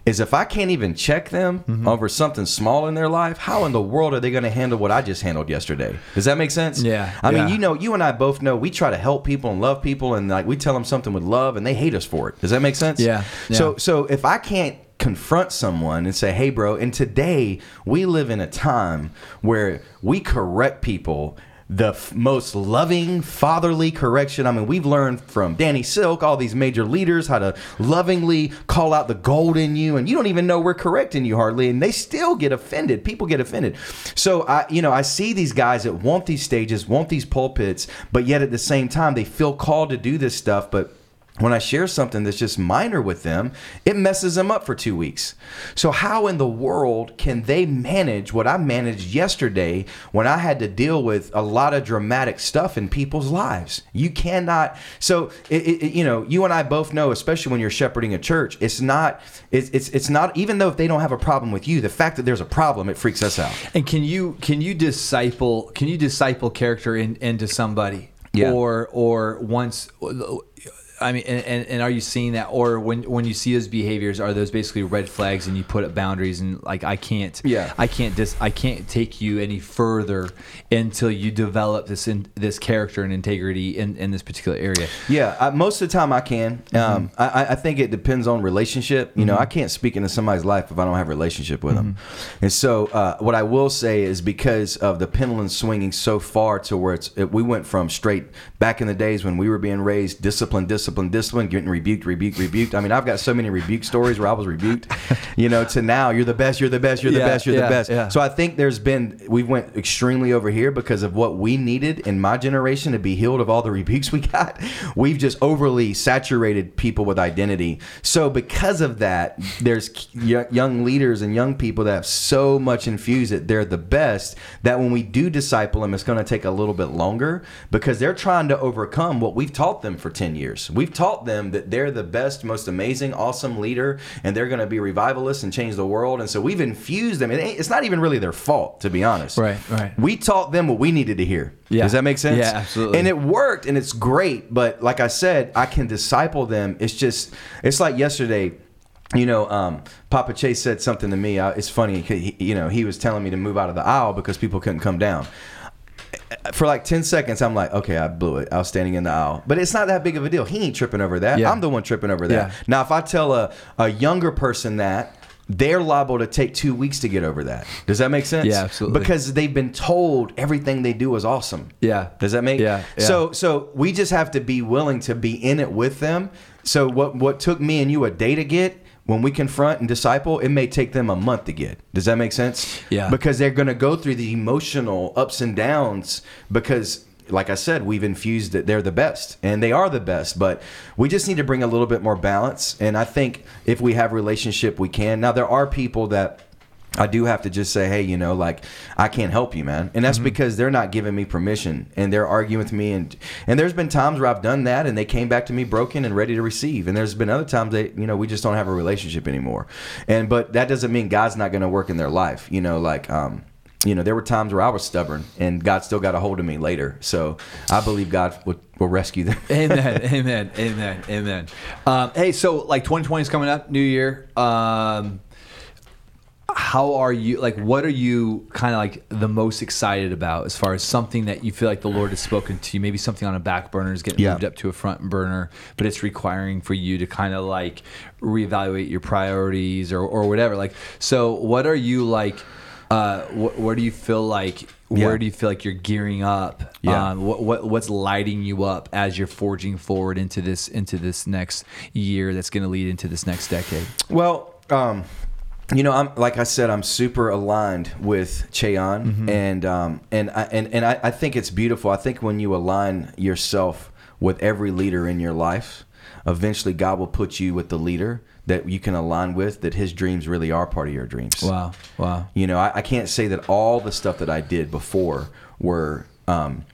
is if I can't even check them Mm-hmm. over something small in their life, how in the world are they going to handle what I just handled yesterday? Does that make sense? Yeah, I mean, you know, you and I both know we try to help people and love people, and like we tell them something with love, and they hate us for it. Does that make sense? Yeah, So, so if I can't confront someone and say, "Hey, bro," and today we live in a time where we correct people the f- most loving, fatherly correction. I mean, we've learned from Danny Silk, all these major leaders, how to lovingly call out the gold in you, and you don't even know we're correcting you hardly, and they still get offended. People get offended. So I, you know, I see these guys that want these stages, want these pulpits, but yet at the same time they feel called to do this stuff, but when I share something that's just minor with them, it messes them up for two weeks. So, how in the world can they manage what I managed yesterday when I had to deal with a lot of dramatic stuff in people's lives? You cannot. So, it, it, you know, you and I both know, especially when you're shepherding a church, it's not. It's, it's it's not. Even though if they don't have a problem with you, the fact that there's a problem, it freaks us out. And can you can you disciple can you disciple character in, into somebody? Yeah. Or or once I mean, and, and, and are you seeing that, or when when you see those behaviors, are those basically red flags, and you put up boundaries, and like I can't, Yeah. I can't dis, I can't take you any further until you develop this in, this character and integrity in, in this particular area. Yeah, I, most of the time I can. Um, Mm-hmm. I, I think it depends on relationship. You know, I can't speak into somebody's life if I don't have a relationship with them. Mm-hmm. And so, uh, what I will say is because of the pendulum swinging so far to where it's, it, we went from straight back in the days when we were being raised, discipline, discipline, discipline, discipline, getting rebuked, rebuked, rebuked. I mean, I've got so many rebuke stories where I was rebuked. You know, to now you're the best, you're the best, you're the Yeah, best, you're yeah, the best. yeah. So I think there's been we went extremely over here because of what we needed in my generation to be healed of all the rebukes we got. We've just overly saturated people with identity. So because of that, there's young leaders and young people that have so much infused that they're the best that when we do disciple them, it's going to take a little bit longer because they're trying to overcome what we've taught them for 10 years. We've taught them that they're the best, most amazing, awesome leader and they're going to be revivalists and change the world. And so we've infused them. It it's not even really their fault, to be honest. Right, right. We taught them what we needed to hear. Yeah. Does that make sense? Yeah, absolutely. And it worked and it's great. But like I said, I can disciple them. It's just, it's like yesterday. You know, um, Papa Che said something to me. I, it's funny. He, you know, he was telling me to move out of the aisle because people couldn't come down for like 10 seconds, I'm like, okay, I blew it. I was standing in the aisle. But it's not that big of a deal. He ain't tripping over that. Yeah. I'm the one tripping over that. Yeah. Now, if I tell a, a younger person that, they're liable to take two weeks to get over that. Does that make sense? Yeah, absolutely. Because they've been told everything they do is awesome. Yeah. Does that make? Yeah, yeah. So, so we just have to be willing to be in it with them. So what what took me and you a day to get when we confront and disciple, it may take them a month to get. Does that make sense? Yeah. Because they're going to go through the emotional ups and downs because like I said, we've infused that they're the best and they are the best, but we just need to bring a little bit more balance. And I think if we have relationship, we can. Now there are people that I do have to just say, hey, you know, like I can't help you, man, and that's because they're not giving me permission, and they're arguing with me, and and there's been times where I've done that, and they came back to me broken and ready to receive, and there's been other times that you know we just don't have a relationship anymore, and but that doesn't mean God's not going to work in their life, you know, like um, you know, there were times where I was stubborn, and God still got a hold of me later, so I believe God will, will rescue them. amen. Amen. Amen. Amen. Um, hey so like 2020 is coming up new year. Um, how are you like what are you kind of like the most excited about as far as something that you feel like the lord has spoken to you maybe something on a back burner is getting Yeah. moved up to a front burner but it's requiring for you to kind of like reevaluate your priorities or, or whatever like so what are you like uh, wh- where do you feel like where Yeah. do you feel like you're gearing up Yeah. um, what, what what's lighting you up as you're forging forward into this into this next year that's going to lead into this next decade Well, um, you know, I'm like I said, I'm super aligned with Che Ahn, and um, and I, and and I, I think it's beautiful. I think when you align yourself with every leader in your life, eventually God will put you with the leader that you can align with. That His dreams really are part of your dreams. wow wow You know, I, I can't say that all the stuff that I did before were um,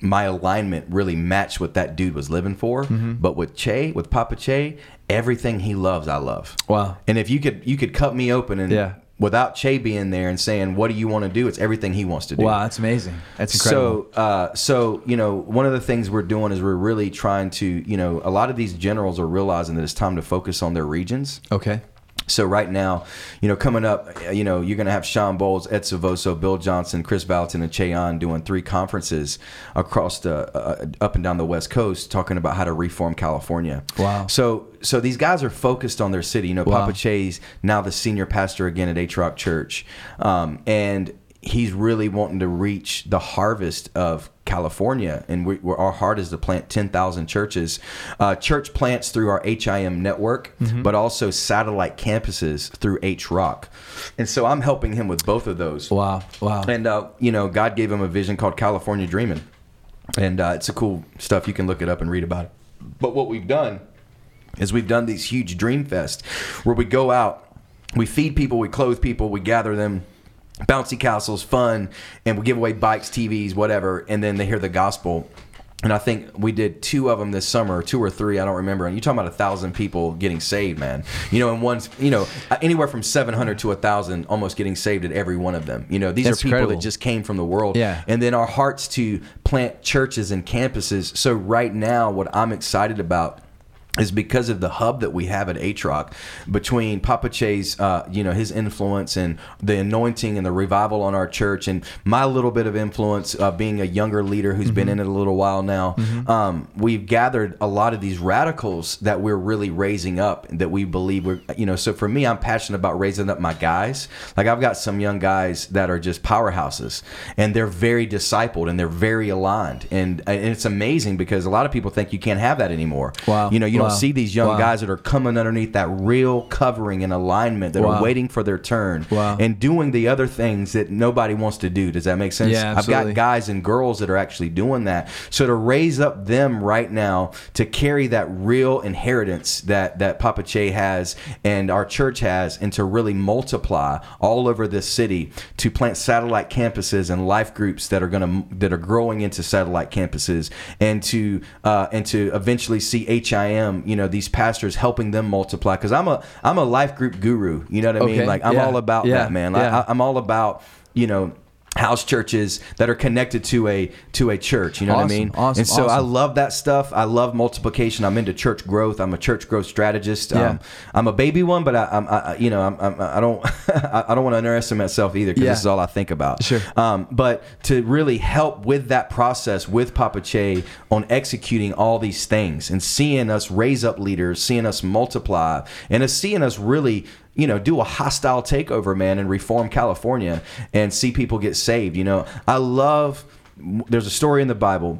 my alignment really matched what that dude was living for. Mm-hmm. But with Che, with Papa Che, everything he loves, I love. Wow. And if you could, you could cut me open and Yeah. without Che being there and saying, "What do you want to do?" It's everything he wants to do. wow that's amazing that's incredible So, uh, so you know, one of the things we're doing is we're really trying to, you know, a lot of these generals are realizing that it's time to focus on their regions. okay So right now, you know, coming up, uh, you know, you're going to have Sean Bowles, Ed Silvoso, Bill Johnson, Kris Vallotton, and Che Ahn doing three conferences across the uh, up and down the West Coast, talking about how to reform California. Wow. So so these guys are focused on their city. You know, Wow. Papa Che's now the senior pastor again at HRock Church, um, and he's really wanting to reach the harvest of California, and we, our heart is to plant 10,000 churches, uh, church plants through our HIM network, but also satellite campuses through HRock. And so I'm helping him with both of those. wow wow And, uh, you know, God gave him a vision called California Dreaming. And uh, it's a cool stuff. You can look it up and read about it. But what we've done is we've done these huge dream fest where we go out, we feed people, we clothe people, we gather them, bouncy castles, fun, and we give away bikes, TVs, whatever, and then they hear the gospel. And I think we did two of them this summer, two or three, I don't remember. And you're talking about a thousand people getting saved, man. You know, and one's, you know, anywhere from 700 to a thousand almost getting saved at every one of them. You know, these That's are people incredible. that just came from the world. Yeah. And then our hearts to plant churches and campuses. So right now, what I'm excited about is because of the hub that we have at HRock between Papa Che's, uh, you know, his influence and the anointing and the revival on our church, and my little bit of influence uh, being a younger leader who's been in it a little while now. Um, we've gathered a lot of these radicals that we're really raising up that we believe we're, you know. So for me, I'm passionate about raising up my guys. Like I've got some young guys that are just powerhouses, and they're very discipled and they're very aligned, and, and it's amazing because a lot of people think you can't have that anymore. Wow. You know, you Wow. don't see these young Wow. guys that are coming underneath that real covering and alignment that Wow. are waiting for their turn Wow. and doing the other things that nobody wants to do. Does that make sense? Yeah, I've got guys and girls that are actually doing that. So to raise up them right now to carry that real inheritance that that Papa Che has and our church has, and to really multiply all over this city to plant satellite campuses and life groups that are gonna that are growing into satellite campuses, and to uh, and to eventually see HIM, you know, these pastors helping them multiply. Because I'm a I'm a life group guru. You know what I Okay, mean? Like I'm yeah, all about yeah, that, man. Like, yeah. I, I'm all about you know house churches that are connected to a to a church you know what i mean? awesome, and so i love that stuff. I love multiplication. I'm into church growth. I'm a church growth strategist. Yeah. um, i'm a baby one but i i'm I, you know i'm, I'm i don't i I don't want to underestimate myself either because Yeah. this is all i think about. Sure. um, but to really help with that process with papa che on executing all these things and seeing us raise up leaders seeing us multiply and seeing us really you know, do a hostile takeover, man, and reform California and see people get saved. You know, I love, there's a story in the Bible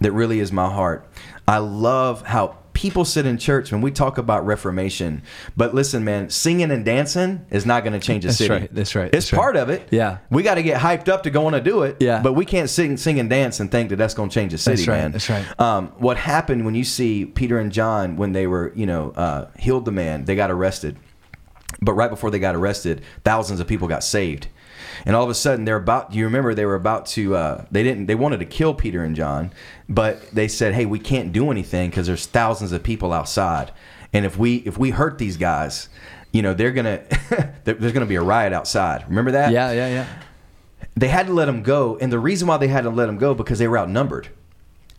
that really is my heart. I love how people sit in church when we talk about reformation, but listen, man, singing and dancing is not going to change a That's city. right, that's right, It's right. part of it. Yeah. we got to get hyped up to go on to do it. Yeah. but we can't sing, sing and dance and think that that's going to change a city, That's right, man. that's right. Um, what happened when you see Peter and John when they were, you know, uh, healed the man, they got arrested. But right before they got arrested, thousands of people got saved. And all of a sudden, they're about. You remember they were about to. Uh, they didn't. They wanted to kill Peter and John, but they said, "Hey, we can't do anything because there's thousands of people outside, and if we if we hurt these guys, you know, they're gonna there's gonna be a riot outside. Remember that? Yeah, yeah, yeah. they had to let them go and the reason why they had to let them go because they were outnumbered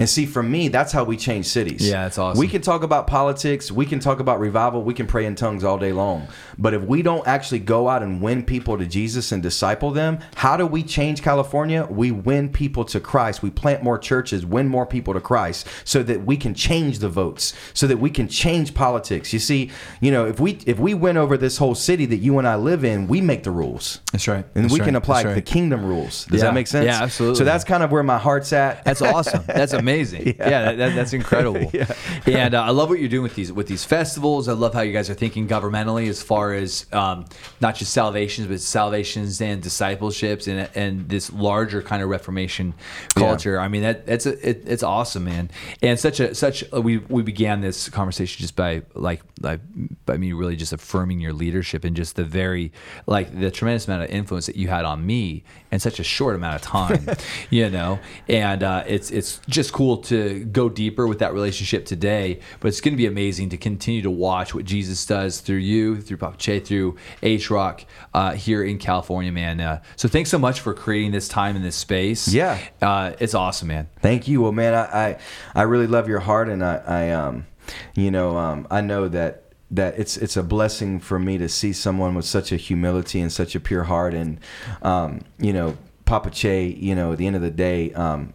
and see for me that's how we change cities Yeah, that's awesome. we can talk about politics we can talk about revival we can pray in tongues all day long but if we don't actually go out and win people to jesus and disciple them how do we change california we win people to christ we plant more churches win more people to christ so that we can change the votes so that we can change politics you see you know if we if we win over this whole city that you and i live in we make the rules That's right. and That's we right. can apply right. the kingdom rules. Does Yeah. that make sense? Yeah, absolutely. So that's kind of where my heart's at. That's awesome. That's amazing. yeah, that, that- that's incredible. yeah. And uh, I love what you're doing with these with these festivals. I love how you guys are thinking governmentally as far as um, not just salvations, but salvations and discipleships and and this larger kind of Reformation culture. I mean, that that's a, it, it's awesome, man. And such a such a, we we began this conversation just by like like by me really just affirming your leadership and just the very like the tremendous amount of influence that you had on me in such a short amount of time, you know. And uh, it's it's just cool to go deeper with that relationship today. But it's going to be amazing to continue to watch what Jesus does through you, through Papa Che, through HRock uh, here in California, man. Uh, so thanks so much for creating this time in this space. Yeah. uh, it's awesome, man. Thank you. Well, man, I, I, I really love your heart, and I, I um, you know, um, I know that that it's it's a blessing for me to see someone with such a humility and such a pure heart, and um, you know, Papa Che, you know, at the end of the day, um,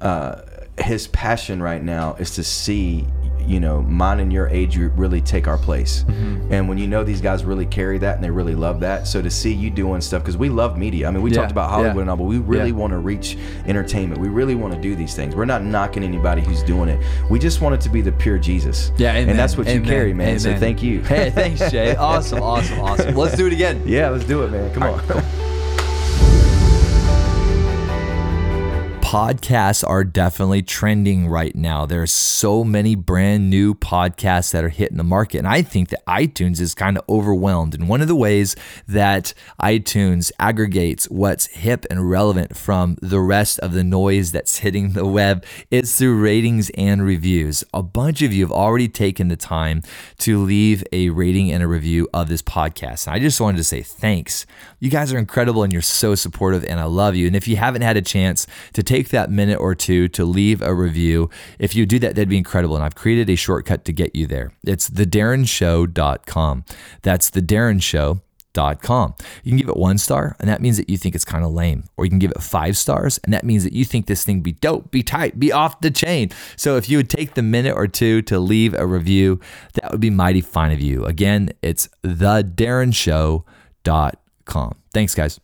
uh, his passion right now is to see you know mine and your age group really take our place Mm-hmm. and when you know these guys really carry that and they really love that so to see you doing stuff because we love media i mean we Yeah, talked about hollywood yeah. and all but we really Yeah. want to reach entertainment we really want to do these things we're not knocking anybody who's doing it we just want it to be the pure jesus Yeah, amen. and that's what you carry man so thank you Hey, thanks, Jay. Awesome, awesome, awesome. Let's do it again. yeah let's do it man come on podcasts are definitely trending right now. There are so many brand new podcasts that are hitting the market. And I think that iTunes is kind of overwhelmed. And one of the ways that iTunes aggregates what's hip and relevant from the rest of the noise that's hitting the web is through ratings and reviews. A bunch of you have already taken the time to leave a rating and a review of this podcast. And I just wanted to say thanks. You guys are incredible and you're so supportive, and I love you. And if you haven't had a chance to take that minute or two to leave a review, if you do that, that'd be incredible. And I've created a shortcut to get you there. It's thedarrenshow.com. That's thedarrenshow.com. You can give it one star, and that means that you think it's kind of lame. Or you can give it five stars, and that means that you think this thing be dope, be tight, be off the chain. So if you would take the minute or two to leave a review, that would be mighty fine of you. Again, it's thedarrenshow.com. Thanks, guys.